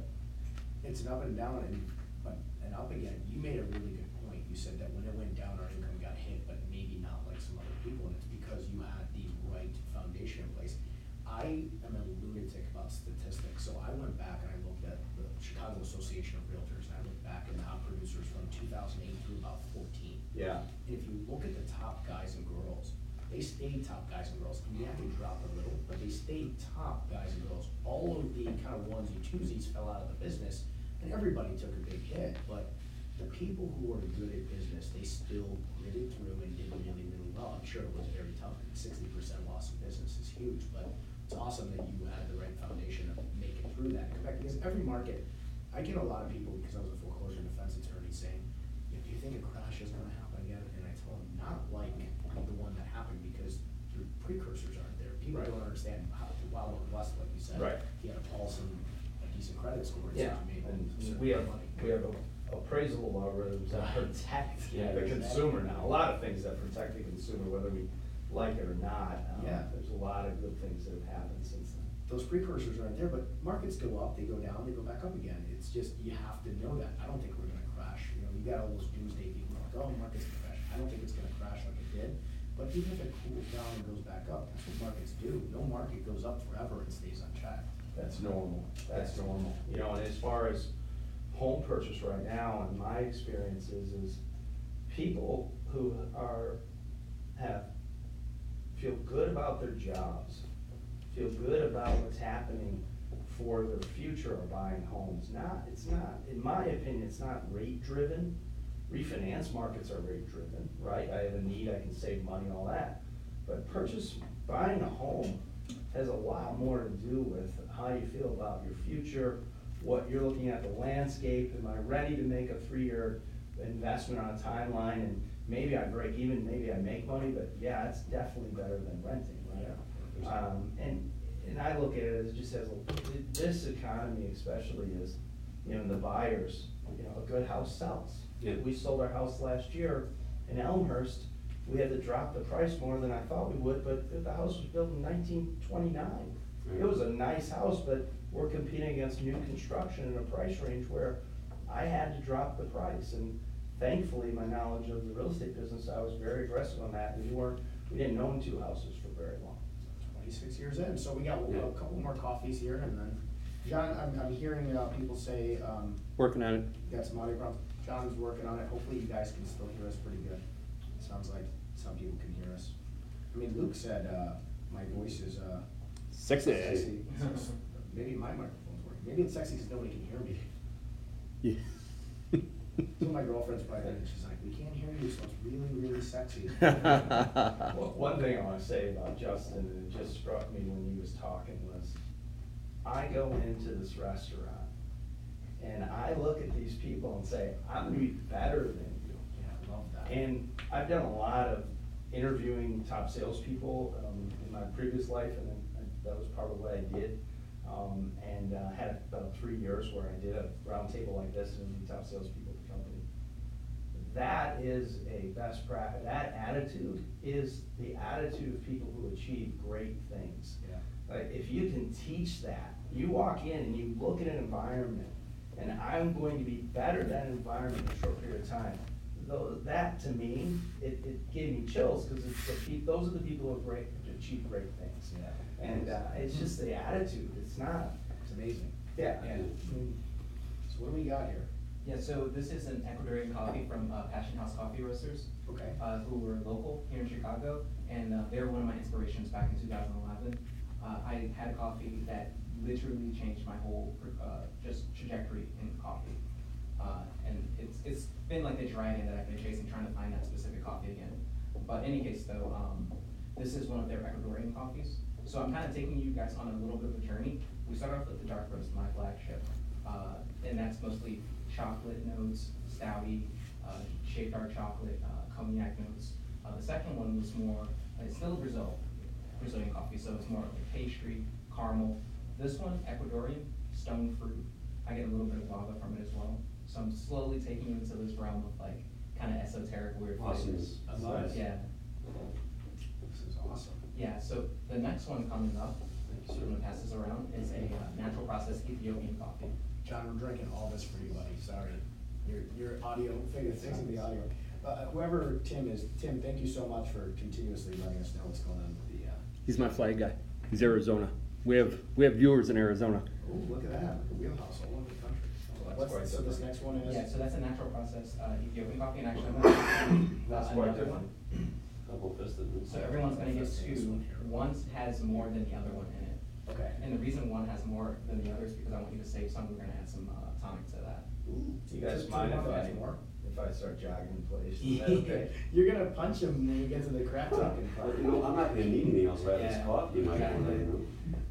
it's an up and down and, but, and up again, you made a really good point. You said that when it went down, our income got hit, but maybe not like some other people, and it's because you had the right foundation in place. I am a lunatic about statistics, so I went back and I looked at the Chicago Association of Realtors, and I looked back at top producers from two thousand eight through about fourteen. Yeah. And if you look at the top guys and girls, they stayed top guys and girls. And yeah, they dropped a little, but they stayed top guys and girls. All of the kind of onesie twosies fell out of the business, and everybody took a big hit. But the people who are good at business, they still gritted through and did really, really well. I'm sure it was very tough. Sixty percent loss of business is huge, but it's awesome that you had the right foundation of making through that. Quebec, because every market, I get a lot of people, because I was a foreclosure defense attorney, saying, if you think a crash is gonna happen again, and I tell them, not like the one that happened, because the precursors aren't there. People Right. don't understand Wild West, like you said. Right. He had a pulse and a decent credit score, so Yeah, he made and we have, amount of money. we have appraisal algorithms that protect Yeah, the consumer now. A lot of things that protect the consumer, whether we like it or not. Um, Yeah. There's a lot of good things that have happened since then. those precursors aren't there, but markets go up, they go down, they go back up again. It's just, you have to know that. I don't think we're gonna crash, you know, you got all those doomsday people like, oh, market's gonna crash. I don't think it's gonna crash like it did, but even if it cools down and goes back up, that's what markets do. No market goes up forever and stays unchecked. That's normal, that's normal. You know, and as far as home purchase right now, and my experiences is people who are, have, feel good about their jobs, feel good about what's happening for their future are buying homes. Not, it's not, in my opinion, it's not rate driven. Refinance markets are rate driven, right? I have a need, I can save money, all that. But purchase, buying a home has a lot more to do with how you feel about your future, what you're looking at, the landscape, am I ready to make a three-year investment on a timeline? And maybe I break even, maybe I make money, but yeah, it's definitely better than renting, right? Um, and, and I look at it as just as, this economy especially is, you know, the buyers, you know, a good house sells. Yeah. We sold our house last year in Elmhurst, we had to drop the price more than I thought we would, but the house was built in nineteen twenty-nine. It was a nice house, but we're competing against new construction in a price range where I had to drop the price, and thankfully, my knowledge of the real estate business, I was very aggressive on that, and we weren't, we didn't own two houses for very long. Twenty-six years in, so we got Yeah. a couple more coffees here and then, John, I'm, I'm hearing, uh, people say, um, Working on it. got some audio problems. John's working on it. Hopefully you guys can still hear us pretty good. Sounds like some people can hear us. I mean, Luke said, uh, my voice is, uh, Sexy. sexy. Maybe my microphone's working. Maybe it's sexy because nobody can hear me. Yeah. So my girlfriend's probably, thinking, she's like, we can't hear you, so it's really, really sexy. Well, one thing I wanna say about Justin, and it just struck me when he was talking, was I go into this restaurant and I look at these people and say, I'm gonna be better than you. Yeah, I love that. And I've done a lot of interviewing top salespeople, um, in my previous life, and then I- that was part of what I did. Um, and, uh, had about three years where I did a roundtable like this and the top salespeople at the company. That is a best practice, that attitude is the attitude of people who achieve great things. Yeah. Like, if you can teach that, you walk in and you look at an environment, and I'm going to be better than that environment in a short period of time. Though, that to me, it, it gave me chills, cause it's the peop those are the people who great, achieve great things. Yeah. And, uh, it's just the attitude, it's not, It's amazing. yeah. Yeah. So what do we got here? Yeah, so this is an Ecuadorian coffee from uh, Passion House Coffee Roasters, Okay. uh, who were local here in Chicago, and uh, they were one of my inspirations back in 2011. Uh, I had a coffee that literally changed my whole uh, just trajectory in coffee, uh, and it's it's been like the dragon that I've been chasing, trying to find that specific coffee again. But in any case, though, um, this is one of their Ecuadorian coffees. So I'm kind of taking you guys on a little bit of a journey. We start off with the dark roast, my flagship, uh, and that's mostly chocolate notes, stouty, uh, dark chocolate, uh, cognac notes. Uh, the second one was more, it's still Brazil, Brazilian coffee, so it's more like pastry, caramel. This one, Ecuadorian, stone fruit. I get a little bit of guava from it as well. So I'm slowly taking you into this realm of like kind of esoteric weird Awesome. flavors. I love it. Yeah, This is awesome. yeah. So the next one coming up, so I'm gonna pass this around, is a uh, natural process processed Ethiopian coffee. John, we're drinking all this for you, buddy, sorry. Your, your audio, fix- fixing the audio. Uh, whoever Tim is, Tim, thank you so much for continuously letting us know what's going on with the, uh, He's my flag guy. He's Arizona. We have, we have viewers in Arizona. oh, look at that, look at wheelhouse all over the country. Oh, that's What's, quite so this next one is? Yeah, so that's a natural process, uh, Ethiopian coffee, and actually, That's quite another one. different. Double fisted. So everyone's gonna get two, one has more than the other one in it. Okay. And the reason one has more than the other is because I want you to save some, we're gonna add some, uh, tonic to that. Ooh, You guys mind if I, has more? If I start jogging in place? Is that okay? You're gonna punch him when you get to the crap talking part. you know, I'm not gonna need anything else, right? This Yeah. coffee might Yeah. be, you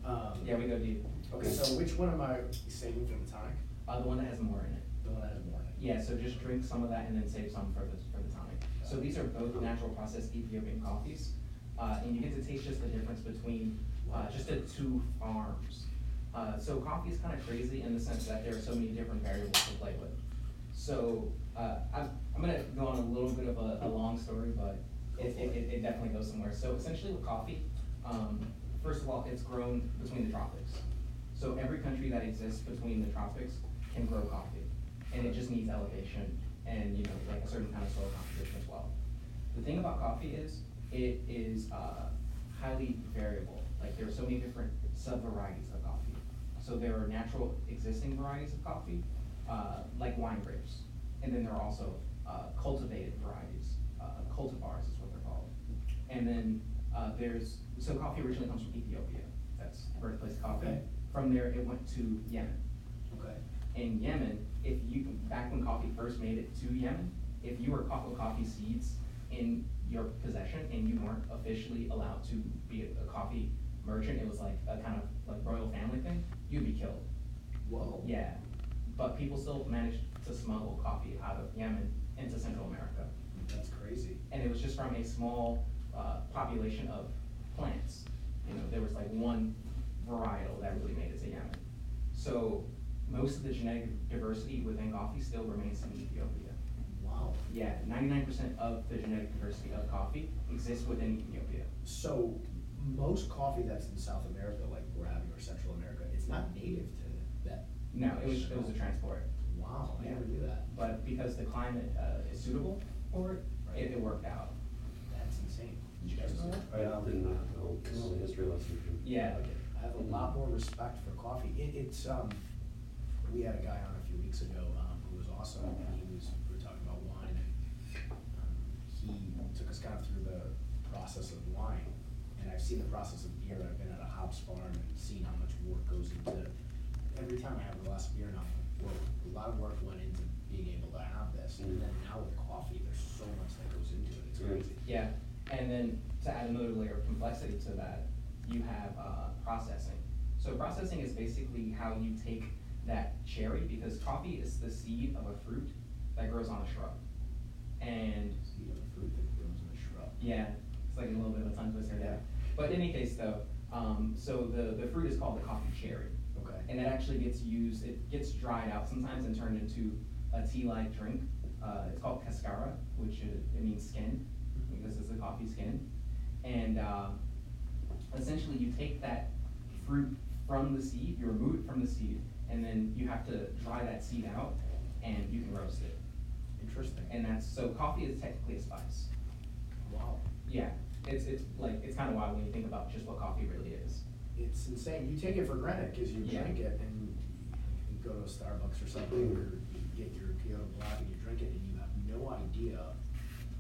know. Um, Yeah, we go deep. Okay, so which one am I saving for the tonic? Uh, the one that has more in it. The one that has more in it? Yeah, so just drink some of that and then save some for the, for the tonic. So these are both natural processed Ethiopian coffees. Uh, and you get to taste just the difference between, uh, just the two farms. Uh, so coffee is kinda crazy in the sense that there are so many different variables to play with. So, uh, I'm, I'm gonna go on a little bit of a, a long story, but it, it, it- it definitely goes somewhere. So essentially with coffee, um, first of all, it's grown between the tropics. So every country that exists between the tropics can grow coffee, and it just needs elevation and, you know, like a certain kind of soil composition as well. The thing about coffee is, it is, uh, highly variable, like there are so many different sub-varieties of coffee. So there are natural existing varieties of coffee, uh, like wine grapes, and then there are also, uh, cultivated varieties, uh, cultivars is what they're called. And then, uh, there's, so coffee originally comes from Ethiopia, that's birthplace of coffee. Okay. From there, it went to Yemen. Okay. In Yemen, if you, back when coffee first made it to Yemen, if you were caught with coffee seeds in your possession and you weren't officially allowed to be a, a coffee merchant, it was like a kind of like royal family thing, you'd be killed. Whoa. Yeah, but people still managed to smuggle coffee out of Yemen into Central America. That's crazy. And it was just from a small, uh, population of plants. You know, there was like one varietal that really made it to Yemen. So most of the genetic diversity within coffee still remains in Ethiopia. Wow. Yeah, ninety-nine percent of the genetic diversity of coffee exists within Ethiopia. So most coffee that's in South America, like we're having, or Central America, it's not native to. No, it was, it was a transport. Wow, I Yeah. never knew that. But because the climate, uh, is suitable for it, it, it worked out. That's insane. Did you guys know that? I did not know, this is a history lesson. for me. Yeah. I have a lot more respect for coffee. It, it's, um, we had a guy on a few weeks ago, um, who was awesome, and he was, we were talking about wine, and, um, he took us kind of through the process of wine. And I've seen the process of beer, I've been at a hops farm and seen how much work goes into, every time I have a glass of beer now, well, a lot of work went into being able to have this. And then now with coffee, there's so much that goes into it, it's Mm. crazy. Yeah, and then to add another layer of complexity to that, you have, uh, processing. So processing is basically how you take that cherry, because coffee is the seed of a fruit that grows on a shrub. And Seed of a fruit that grows in a shrub. Yeah, it's like a little bit of a tongue twister there. But in any case though, um, so the, the fruit is called the coffee cherry. And it actually gets used, it gets dried out sometimes and turned into a tea-like drink. Uh, it's called cascara, which is, it means skin, because it's the coffee skin. And, um, essentially you take that fruit from the seed, you remove it from the seed, and then you have to dry that seed out and you can roast it. Interesting. And that's, so coffee is technically a spice. Wow. Yeah, it's, it's like, it's kind of wild when you think about just what coffee really is. It's insane. You take it for granted because you Yeah. drink it and you go to a Starbucks or something or you get your Kyoto Black and you drink it and you have no idea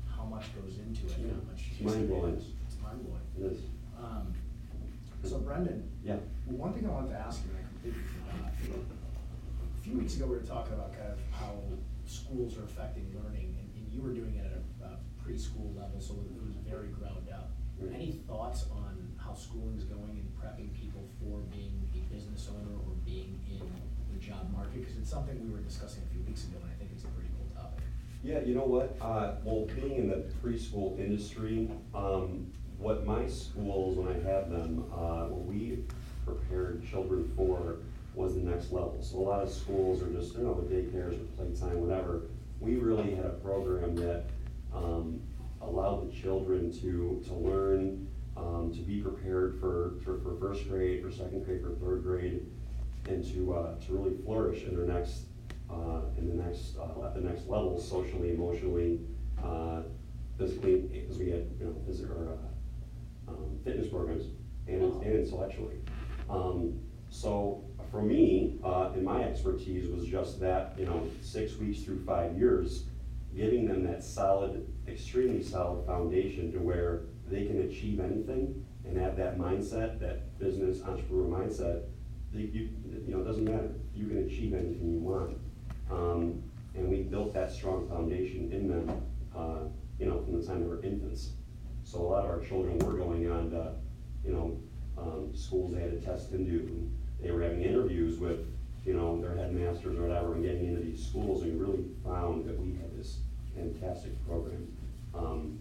how much goes into it, and how much. It's mind-blowing. It's mind blowing. It is. Um, so Brendan. Yeah. One thing I wanted to ask you, and I completely forgot. A few weeks ago, we were talking about kind of how schools are affecting learning, and, and you were doing it at a, a preschool level, so it was very ground up. Right. Any thoughts on how schooling is going and prepping people for being a business owner or being in the job market? Because it's something we were discussing a few weeks ago, and I think it's a pretty cool topic. Yeah, you know what, uh, well, being in the preschool industry, um, what my schools, when I had them, uh, what we prepared children for was the next level. So a lot of schools are just, you know, the daycares or playtime, whatever. We really had a program that, um, allowed the children to, to learn, um, to be prepared for, for, for first grade, for second grade, for third grade, and to uh, to really flourish in their next, uh, in the next, uh, at the next level, socially, emotionally, uh, physically, as we had, you know, physical, or, uh, um, fitness programs and, and intellectually. Um, so for me, uh, and my expertise was just that, you know, six weeks through five years, giving them that solid, extremely solid foundation to where they can achieve anything and have that mindset, that business entrepreneur mindset, you, you know, it doesn't matter, you can achieve anything you want. Um, and we built that strong foundation in them, uh, you know, from the time they were infants. So a lot of our children were going on to, you know, um, schools they had to test into. They were having interviews with, you know, their headmasters or whatever, and getting into these schools, and we really found that we had this fantastic program, um,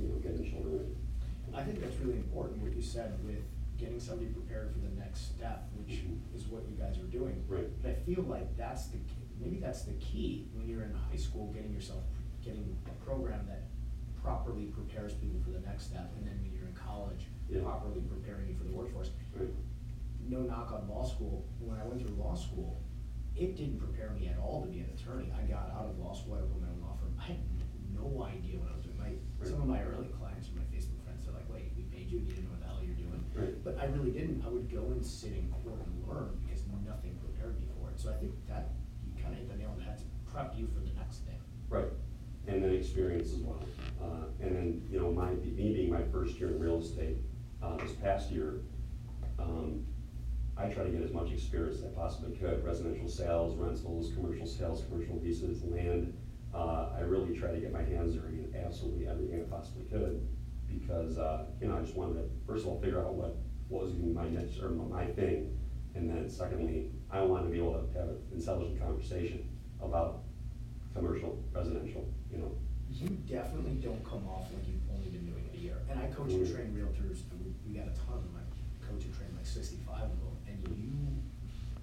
you know, getting ready. I think that's really important, what you said with getting somebody prepared for the next step, which Mhm. is what you guys are doing. Right. But I feel like that's the, maybe that's the key, when you're in high school, getting yourself, getting a program that properly prepares people for the next step, and then when you're in college, Yeah. properly preparing you for the workforce. Right. No knock on law school, when I went through law school, it didn't prepare me at all to be an attorney. I got out of law school, I opened my own law firm, I had no idea what I was some of my early clients are my Facebook friends, they're like, wait, we paid you, you didn't know what the hell you're doing. Right. But I really didn't, I would go and sit in court and learn, because nothing prepared me for it. So I think that, you kinda hit the nail on the head, to prep you for the next thing. Right, and then experience as well. Uh, and then, you know, my, me being my first year in real estate, uh, this past year, um, I try to get as much experience as I possibly could, residential sales, rentals, commercial sales, commercial leases, land. Uh, I really try to get my hands dirty in absolutely everything I possibly could, because, uh, you know, I just wanted to, first of all, figure out what, what was gonna be my niche or my thing. And then secondly, I wanted to be able to have an intelligent conversation about commercial, residential, you know. You definitely don't come off like you've only been doing it a year. And I coach and Mm. train realtors, and we, we got a ton of them. I coach and train like sixty-five of them. And you,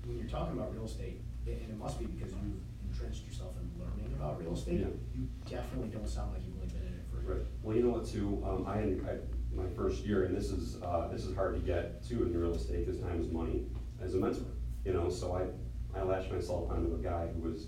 when you're talking about real estate, and it must be because you've entrenched yourself in learning about real estate, Yeah. you definitely don't sound like you've only been in it for a year. Right, well, you know what, too, um, I, I, my first year, and this is, uh, this is hard to get too in real estate, cause time is money, as a mentor, you know, so I, I latched myself onto a guy who was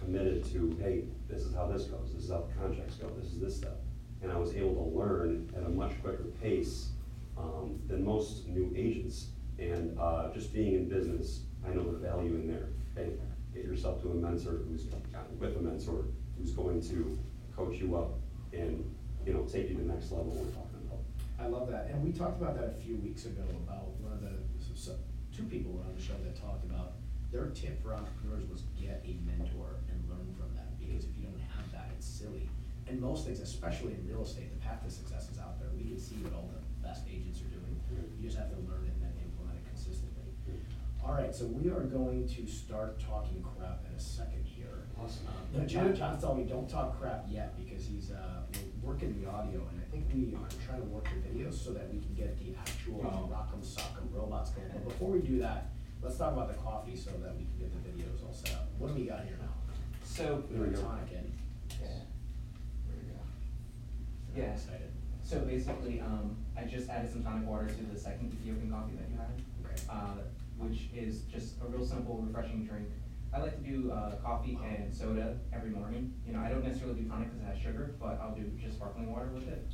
committed to, hey, this is how this goes, this is how the contracts go, this is this stuff. And I was able to learn at a much quicker pace, um, than most new agents. And, uh, just being in business, I know the value in there. Hey, get yourself to a mentor who's, uh, with a mentor, who's going to coach you up and, you know, take you to the next level we're talking about. I love that, and we talked about that a few weeks ago, about one of the, so, two people on the show that talked about their tip for entrepreneurs was get a mentor and learn from them, because if you don't have that, it's silly. And most things, especially in real estate, the path to success is out there, we can see what all the best agents are doing, you just have to learn it and then implement it consistently. All right, so we are going to start talking crap in a second here. Awesome. Um, but John, John's telling me, don't talk crap yet, because he's, uh, we're working the audio, and I think we are trying to work the videos so that we can get the actual Wow. rock'em sock'em robots going. But before we do that, let's talk about the coffee so that we can get the videos all set up. What do we got here now? So, We have a tonic in. yeah. Where we go? I'm Yeah. Excited. So basically, um, I just added some tonic water to the second Ethiopian coffee that you had. Okay. uh, which is just a real simple, refreshing drink. I like to do uh, coffee and soda every morning. You know, I don't necessarily do tonic because it has sugar, but I'll do just sparkling water with it.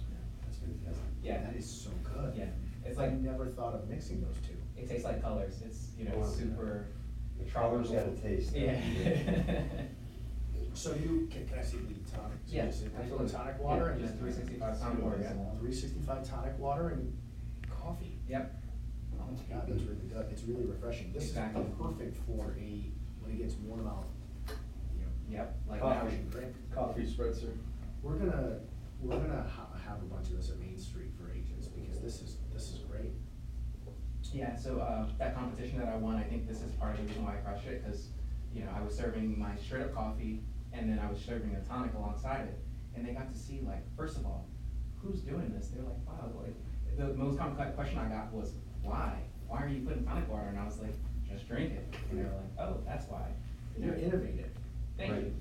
That's fantastic. Yeah. That is so good. Yeah, it's I like never thought of mixing those two. it tastes like colors. It's you know Wow. super. The colors got a taste. Yeah. So you, can, can I see the tonic? So Yeah, just a absolutely. Tonic water Yeah, and just then- 365 tonic water, yeah. Three sixty-five tonic water and coffee. yep. Oh my god, that's really good, it's really refreshing. This is Exactly. perfect for a, when it gets warm out, you know, Yep. Like coffee now. and drink. Coffee spritzer. We're gonna, we're gonna ha- have a bunch of this at Main Street for agents, because this is, this is great. Yeah, so uh, that competition that I won, I think this is part of the reason why I crushed it, because, you know, I was serving my straight up coffee, and then I was serving a tonic alongside it, and they got to see, like, first of all, who's doing this? They're like, wow, like, the most common que- question I got was, why? Why are you putting tonic water? And I was like, just drink it. And they were like, oh, that's why. You're innovative. Thank you.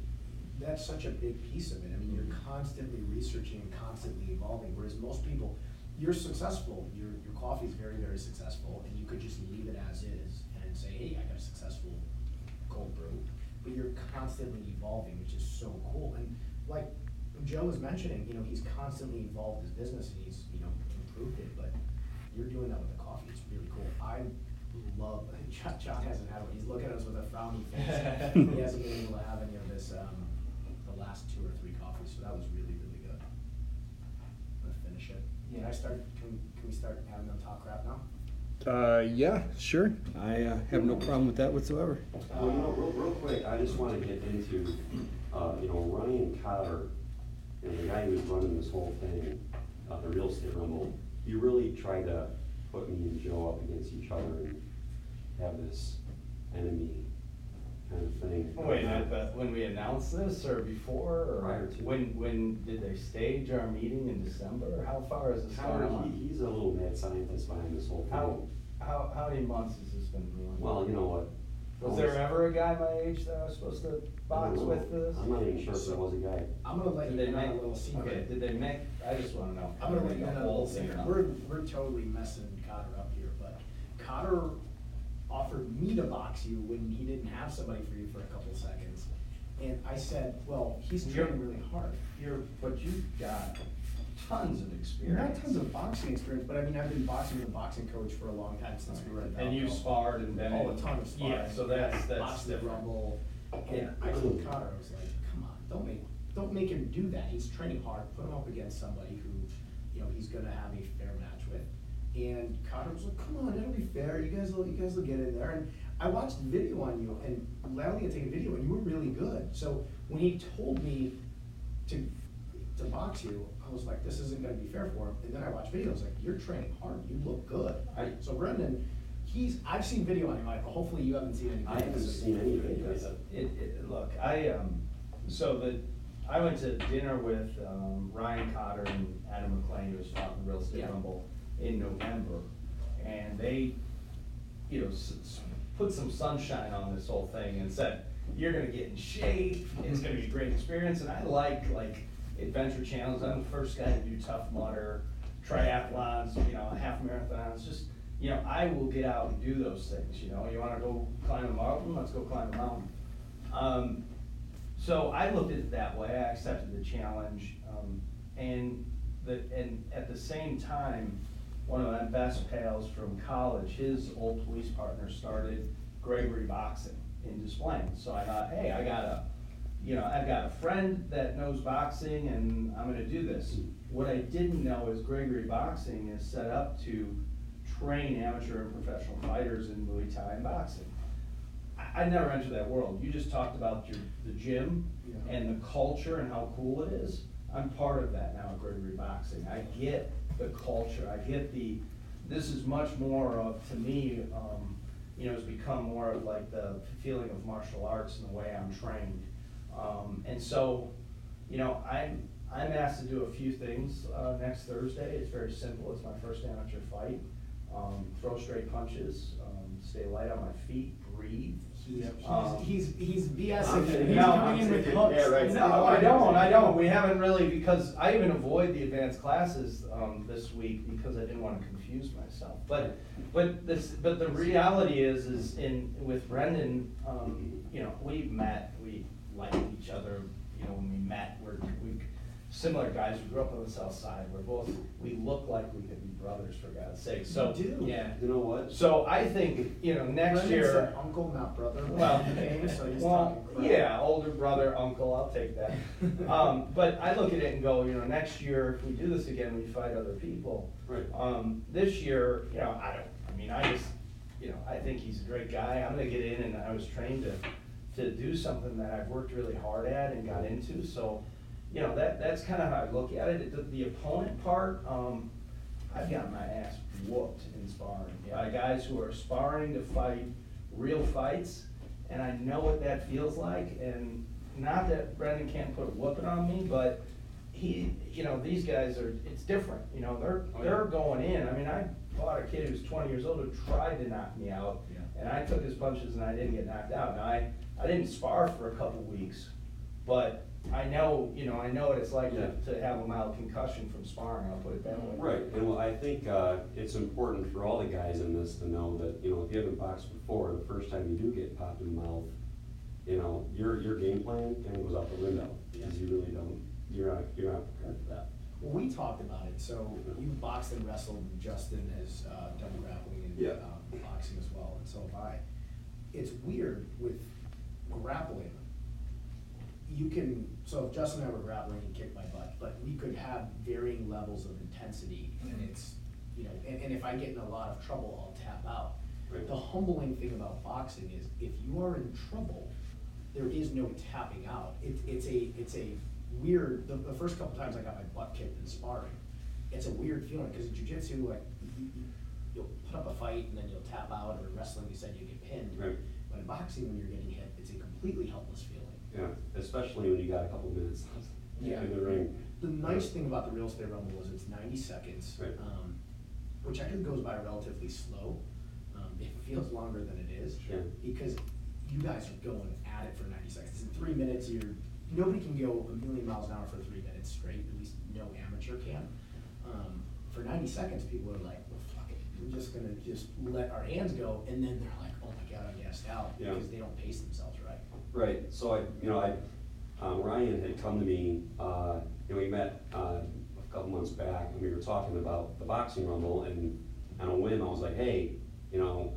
That's such a big piece of it. I mean, you're mm-hmm. constantly researching and constantly evolving, whereas most people, you're successful, your, your coffee's very, very successful, and you could just leave it as is and say, hey, I got a successful cold brew. But you're constantly evolving, which is so cool. And like Joe was mentioning, you know, he's constantly evolved his business and he's, you know, improved it, but you're doing that with the coffee, it's really cool. I love, John, John hasn't had one, he's looking at us with a frowny face. He hasn't been able to have any of this, um, the last two or three coffees, so that was really, really good. Let's finish it. Can I Yeah. start, can, we- can we start having them talk crap now? Uh, yeah, sure. I uh, have no problem with that whatsoever. Well, you know, real, real quick, I just wanna get into, uh, you know, Ryan Cotter, and the guy who's running this whole thing, uh, the real estate rumble, he really tried to put me and Joe up against each other and have this enemy kind of thing. Wait, but when we announced this or before, or Prior to. when, when did they stage our meeting in December? How far is this Cotter, going he, on? he's a little mad scientist behind this whole How, thing. how, how many months has this been going? Well, you know what? Was there ever a guy my age that I was supposed to I box don't know. with this? I'm not even sure if there was a guy. I'm gonna let Did you they in on a make, little okay, secret. did they make, I just wanna know. I'm gonna let you The in on a whole little thing up. We're, we're totally messing Cotter up here, but Cotter offered me to box you when he didn't have somebody for you for a couple seconds. And I said, well, he's You're- training really hard. You're, but you've got tons of experience. Not experience. tons of boxing experience, but I mean, I've been boxing with a boxing coach for a long time since we were at And you Valco. sparred and been. Oh, a in- ton of sparring. Yeah, so that's, that's the different. Rumble. And. I told Cotter, I was like, come on, don't make, don't make him do that. He's training hard. Put him up against somebody who, you know, he's gonna have a fair match with. And Cotter was like, come on, it'll be fair. You guys will, you guys will get in there. And I watched the video on you and Lally had taken a video and you were really good. So when he told me to, to box you, I was like, this isn't gonna be fair for him. And then I watched videos, like, you're training hard, you look good. I- So Brendan, he's, I've seen video on him, Michael, hopefully you haven't seen any. I haven't videos. seen any videos. It, it, look, I, um, so the, I went to dinner with, um, Ryan Cotter and Adam McLean, who was talking Real Estate Yeah. Rumble in November. And they, you know, s- s- put some sunshine on this whole thing and said, you're gonna get in shape, it's gonna be a great experience, and I like, like, adventure channels, I'm the first guy to do Tough Mudder, triathlons, you know, half marathons, just, you know, I will get out and do those things, you know, you wanna go climb a mountain, let's go climb a mountain. Um, so I looked at it that way, I accepted the challenge, um, and the, and at the same time, one of my best pals from college, his old police partner started Gregory Boxing in Des Plaines, so I thought, hey, I got a, you know, I've got a friend that knows boxing and I'm gonna do this. What I didn't know is Gregory Boxing is set up to train amateur and professional fighters in Muay Thai and boxing. I, never entered that world. You just talked about your, the gym Yeah. and the culture and how cool it is. I'm part of that now at Gregory Boxing. I get the culture, I get the, this is much more of, to me, um, you know, it's become more of like the feeling of martial arts and the way I'm trained. Um, and so, you know, I'm, I'm asked to do a few things, uh, next Thursday. It's very simple. It's my first amateur fight. Um, throw straight punches, um, stay light on my feet, breathe. He's, Um, he's, he's, I'm BSing, he's No, coming in with hooks. right. No, I don't, I don't, we haven't really, because I even avoid the advanced classes, um, this week because I didn't wanna confuse myself. But, but this, but the reality is, is in, with Brendan, um, you know, we met, we liked each other, you know, when we met, we're, we, similar guys, we grew up on the south side, we're both, we look like we could be brothers, for God's sake, so. You do. Yeah, You know what? so I think, you know, next Brendan's year. the uncle, not brother. Well, Okay, so he's well, talking crap. yeah, older brother, uncle, I'll take that. Um, but I look at it and go, you know, next year, if we do this again, we fight other people. Right. Um, this year, you know, I don't, I mean, I just, you know, I think he's a great guy, I'm gonna get in and I was trained to, to do something that I've worked really hard at and got into, so, you know, that, that's kinda how I look at it, the, the opponent part, um, I've got my ass whooped in sparring, by guys who are sparring to fight real fights, and I know what that feels like, and not that Brendan can't put a whooping on me, but he, you know, these guys are, it's different, you know, they're, Oh, yeah. they're going in, I mean, I fought a kid who's twenty years old who tried to knock me out, Yeah. and I took his punches and I didn't get knocked out, now I, I didn't spar for a couple weeks, but I know, you know, I know what it's like to, Yeah. to have a mild concussion from sparring, I'll put it that way. Right, and well, I think, uh, it's important for all the guys in this to know that, you know, if you haven't boxed before, the first time you do get popped in the mouth, you know, your, your game plan kind of goes out the window, because you really don't, you're not, you're not prepared for that. Well, we talked about it, so you boxed and wrestled, and Justin has, uh, done grappling and, Yeah. um, boxing as well, and so have I. It's weird with grappling, you can, so if Justin and I were grappling, he'd kick my butt, but we could have varying levels of intensity, and mm-hmm. it's, you know, and, and if I get in a lot of trouble, I'll tap out. Right. The humbling thing about boxing is, if you are in trouble, there is no tapping out. It, it's a, it's a weird, the, the first couple times I got my butt kicked in sparring, it's a weird feeling, cause in jujitsu, like, you, you, you'll put up a fight and then you'll tap out, or in wrestling, you said you get pinned. Right. But in boxing, when you're getting hit, it's a completely helpless feeling. Yeah, especially when you got a couple minutes left Yeah. in the ring. The nice thing about the real estate rumble is it's ninety seconds, Right. um, which actually goes by relatively slow. Um, it feels longer than it is. Sure. Because you guys are going at it for ninety seconds. In three minutes, you're, nobody can go a million miles an hour for three minutes straight, at least no amateur can. Um, for ninety seconds, people are like, well, fuck it, we're just gonna just let our hands go, and then they're like, oh my god, I'm gassed out, Yeah. because they don't pace themselves right. Right, so I, you know, I, um, Ryan had come to me, uh, you know, we met, uh, a couple months back, and we were talking about the boxing rumble, and on a whim, I was like, hey, you know,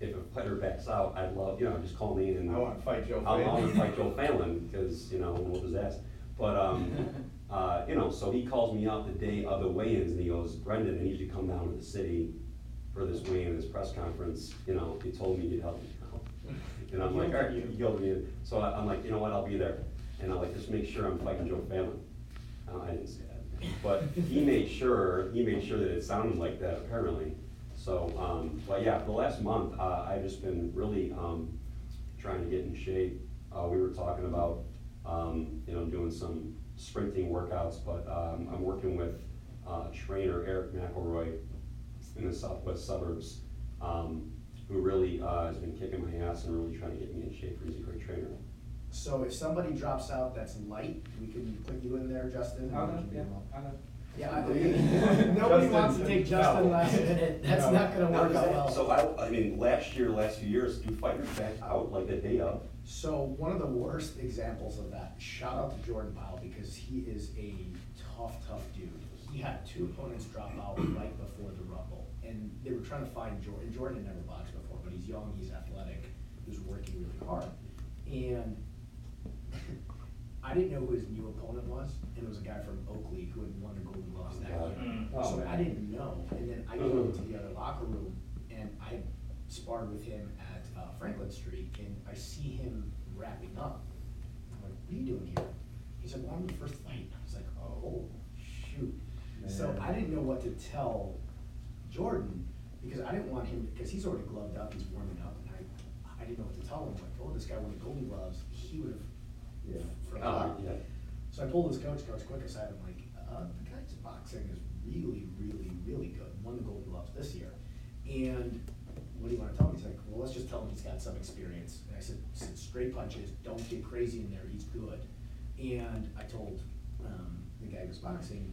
if a fighter backs out, I'd love, you know, just call me and. I wanna fight Joe I wanna Fallon. fight Joe Fallon, because, you know, whoop his ass, but, um, uh, you know, so he calls me up the day of the weigh-ins, and he goes, Brendan, I need you to come down to the city for this weigh-in, this press conference, you know, he told me you'd help me. And I'm like, all right, you yelled me in, so I- I'm like, you know what, I'll be there, and I'm like, just make sure I'm fighting Joe Fallon. Uh, I didn't say that, but he made sure, he made sure that it sounded like that apparently. So, um, but yeah, for the last month, uh, I've just been really, um, trying to get in shape. Uh, we were talking about, um, you know, doing some sprinting workouts, but, um, I'm working with, uh, trainer Eric McElroy in the southwest suburbs, um, who really, uh, has been kicking my ass and really trying to get me in shape, he's a great trainer. So if somebody drops out that's light, we can put you in there, Justin. and I'll we go, can do yeah, them. I'll go. Yeah, I- nobody wants to take Justin No. last minute, that's No. not gonna work does out well. So I, I mean, last year, last few years, do fighters back out like the day of? So one of the worst examples of that, shout out to Jordan Powell, because he is a tough, tough dude. He had two opponents drop out right before the rumble, and they were trying to find Jordan, Jordan had never boxed before, but he's young, he's athletic, he was working really hard. And I didn't know who his new opponent was, and it was a guy from Oakley who had won the Golden Gloves that year. Mm. Oh, So man. I didn't know, and then I go to the other locker room, and I sparred with him at uh, Franklin Street, and I see him wrapping up. I'm like, what are you doing here? He's like, well, I'm the first fight. I was like, oh, shoot. So I didn't know what to tell Jordan, because I didn't want him, because he's already gloved up, he's warming up, and I, I didn't know what to tell him, like, oh, this guy won the Golden Gloves, he would have Yeah. Uh, yeah. So I pulled his coach, Coach Quick, aside, I'm like, uh, the guy's boxing is really, really, really good, won the Golden Gloves this year. And what do you wanna tell me? He's like, well, let's just tell him he's got some experience. And I said, said straight punches, don't get crazy in there, he's good. And I told, um, the guy who's boxing,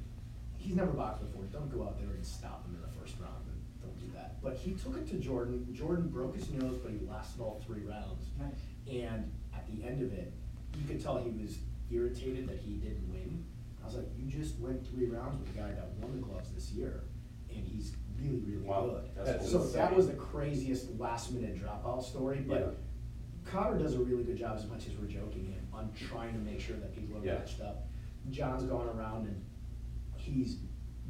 he's never boxed before, don't go out there and stop him in the first round, and don't do that. But he took it to Jordan, Jordan broke his nose, but he lasted all three rounds. Nice. And at the end of it, you could tell he was irritated that he didn't win. I was like, you just went three rounds with a guy that won the gloves this year, and he's really, really Wow, good. that's So insane. that was the craziest last minute dropout story, Yeah. but Connor does a really good job, as much as we're joking him, on trying to make sure that people are Yeah. matched up. John's gone around and he's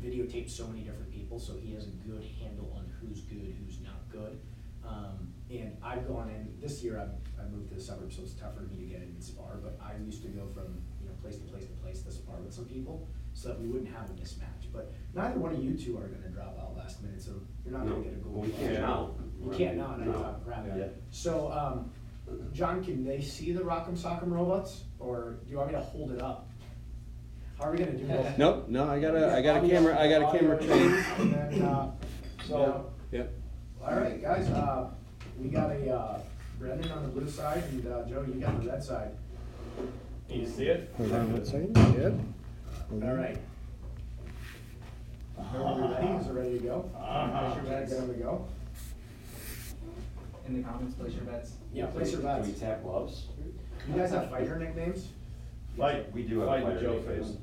videotaped so many different people, so he has a good handle on who's good, who's not good. Um, and I've gone in, this year I've, I moved to the suburbs, so it's tougher for me to get in and spar, but I used to go from, you know, place to place to place to spar with some people, so that we wouldn't have a mismatch, but neither one of you two are gonna drop out last minute, so you're not No, gonna get a goal. well, we can't now. You can't now, and I No. talk crap. Yeah. So, um, John, can they see the Rock'em Sock'em robots, or do you want me to hold it up? How are we gonna do this? Nope, no, I got a, I got a camera, I got a camera audio, trained. And then, uh, So- Yep. all right, guys, uh, we got a, uh, Brendan on the blue side, and, uh, Joe, you got the red side. Can you see it? Hold on one second, yep. Hold All on. right. Are we ready? Is it ready to go? Uh-huh. Get them to go. in the comments, place your bets. Yeah, place your Do bets. we tap gloves? You guys have fighter nicknames? Fight, We do have fight fighter with Joe nicknames. Phelan.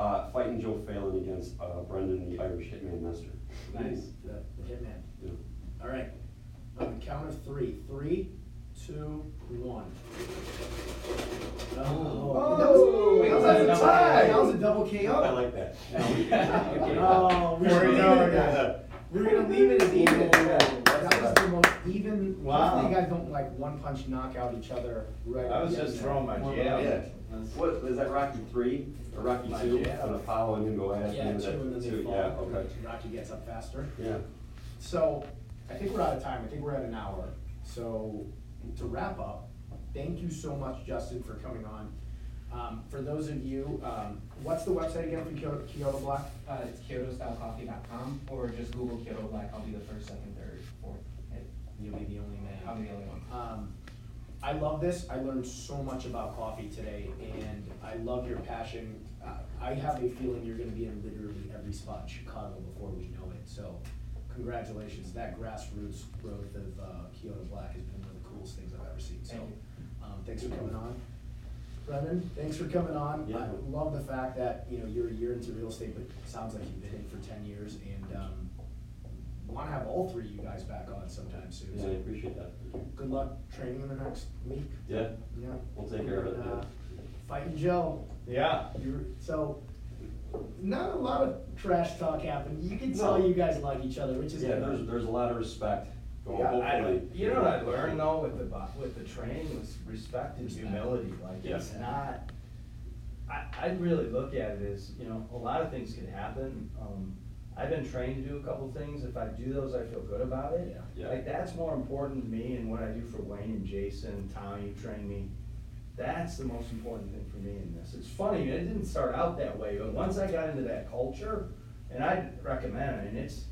Uh, fighting Joe Phelan against, uh, Brendan, the Irish Hitman Master. Nice. The the Hitman. Yeah. All right, on the count of three. Three, two, one. Oh. That was, wait, was that a Double tie? That was a double KO. I like that. Oh, we should There leave you it go, at yeah. that. We're gonna leave it as even. Yeah, that's That was the most even, Wow. you guys don't like one punch knock out each other right I was just throwing my there. jab. Yeah. What, is that Rocky three or Rocky My two? jab. On Apollo and him go ahead? Yeah, two and then they fall. Yeah, okay. Rocky gets up faster. Yeah. So, I think we're out of time, I think we're at an hour, so to wrap up, thank you so much, Justin, for coming on. Um, for those of you, um, what's the website again for Kyoto, Kyoto Black? Uh, it's KyotoStyleCoffee.com, or just Google Kyoto Black, I'll be the first, second, third, fourth, hit. You'll be the only man. I'll be the only one. Um, I love this. I learned so much about coffee today, and I love your passion. Uh, I have a feeling you're going to be in literally every spot in Chicago before we know it. So, congratulations. That grassroots growth of uh, Kyoto Black has been one of the coolest things I've ever seen. So, Thank um, thanks for coming on. Brendan, thanks for coming on. Yeah. I love the fact that you know you're a year into real estate, but it sounds like you've been in for ten years, and um, want to have all three of you guys back on sometime soon. Yeah, So I appreciate that. Good luck training in the next week. Yeah, Yeah. we'll take care of it, And, yeah. uh, Fighting Joe, Yeah, you're, so, not a lot of trash talk happened. You can tell No. you guys like each other, which is Yeah, there's, there's a lot of respect. Well, Yeah, I, hopefully- you know what I learned though with the, bo- with the training was respect and Respect. humility, like it's Yes. not, I, I really look at it as, you know, a lot of things could happen, um, I've been trained to do a couple things, if I do those, I feel good about it. Yeah. Like, that's more important to me and what I do for Wayne and Jason, and Tommy, you trained me, that's the most important thing for me in this. It's funny, it didn't start out that way, but once I got into that culture, and I recommend, it, and it's,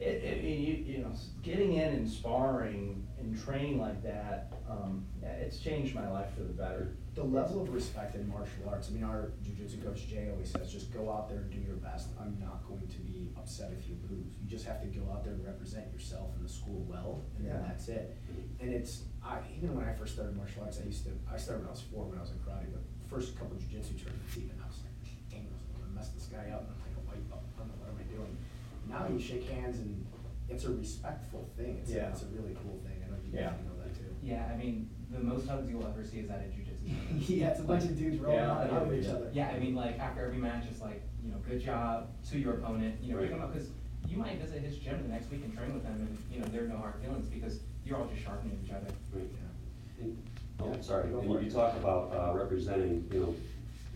it, it, you, you know, getting in and sparring and training like that, um, yeah, it's changed my life for the better. The level of respect in martial arts, I mean, our jujitsu coach Jay always says, just go out there and do your best. I'm not going to be upset if you lose. You just have to go out there and represent yourself and the school well, and then that's it. And it's, I, even when I first started martial arts, I used to, I started when I was four, when I was in karate, but first couple of jujitsu tournaments even, I was like, dang, I'm gonna mess this guy up, and I'm like a white belt, I don't know, what am I doing? Now you shake hands and it's a respectful thing, it's, Yeah. it's a really cool thing, I know you guys Yeah. know that too. Yeah, I mean, the most hugs you'll ever see is at a jujitsu. Tournament. Yeah, it's a bunch of dudes rolling Yeah, out and I hugging each other. Yeah, I mean, like, after every match, it's like, you know, good job to your opponent, you know, pick Right. because you might visit his gym the next week and train with him, and, you know, there are no hard feelings, because you're all just sharpening each other. Right. Yeah. And- Oh, Yeah, sorry, go and you, you talk about, uh, representing, you know,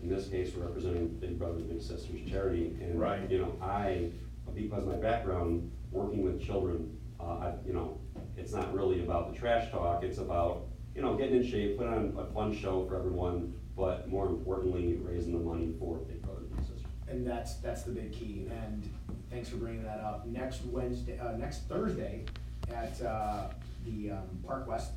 in this case, we're representing Big Brothers Big Sisters charity, and, Right. you know, I, because of my background, working with children, uh, I, you know, it's not really about the trash talk, it's about, you know, getting in shape, putting on a fun show for everyone, but more importantly, raising the money for Big Brothers Big Sisters. And that's, that's the big key, and thanks for bringing that up. Next Wednesday, uh, next Thursday at, uh, the, um, Park West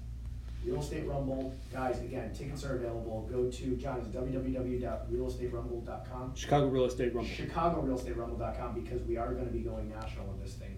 Real Estate Rumble, guys, again, tickets are available, go to, John, is www.realestaterumble.com? Chicago Real Estate Rumble. Chicago Real Estate Rumble.com because we are gonna be going national with this thing.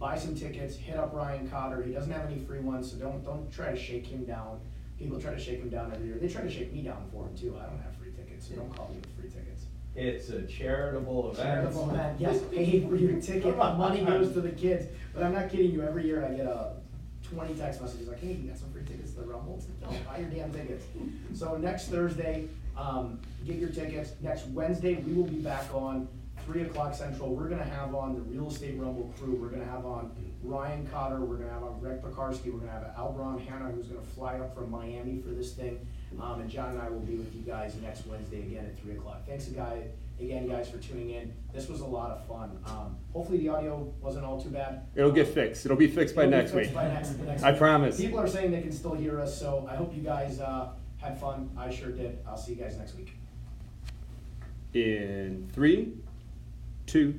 Buy some tickets, hit up Ryan Cotter, he doesn't have any free ones, so don't, don't try to shake him down. People try to shake him down every year, they try to shake me down for him too, I don't have free tickets, so don't call me with free tickets. It's a charitable event. Charitable event, yes, pay for your ticket, the money goes to the kids, but I'm not kidding you, every year I get a twenty text messages like, hey, you got some free tickets to the Rumble? No, buy your damn tickets. So next Thursday, um, get your tickets, next Wednesday, we will be back on three o'clock central, we're gonna have on the Real Estate Rumble crew, we're gonna have on Ryan Cotter, we're gonna have on Greg Pekarsky, we're gonna have Albron Hanna, who's gonna fly up from Miami for this thing. Um, and John and I will be with you guys next Wednesday again at three o'clock. Thanks guy, again, guys, for tuning in. This was a lot of fun. Um, hopefully the audio wasn't all too bad. It'll get fixed. It'll be fixed by It'll be next fixed week. by next- next I week. promise. People are saying they can still hear us, so I hope you guys, uh, had fun. I sure did. I'll see you guys next week. In three, two,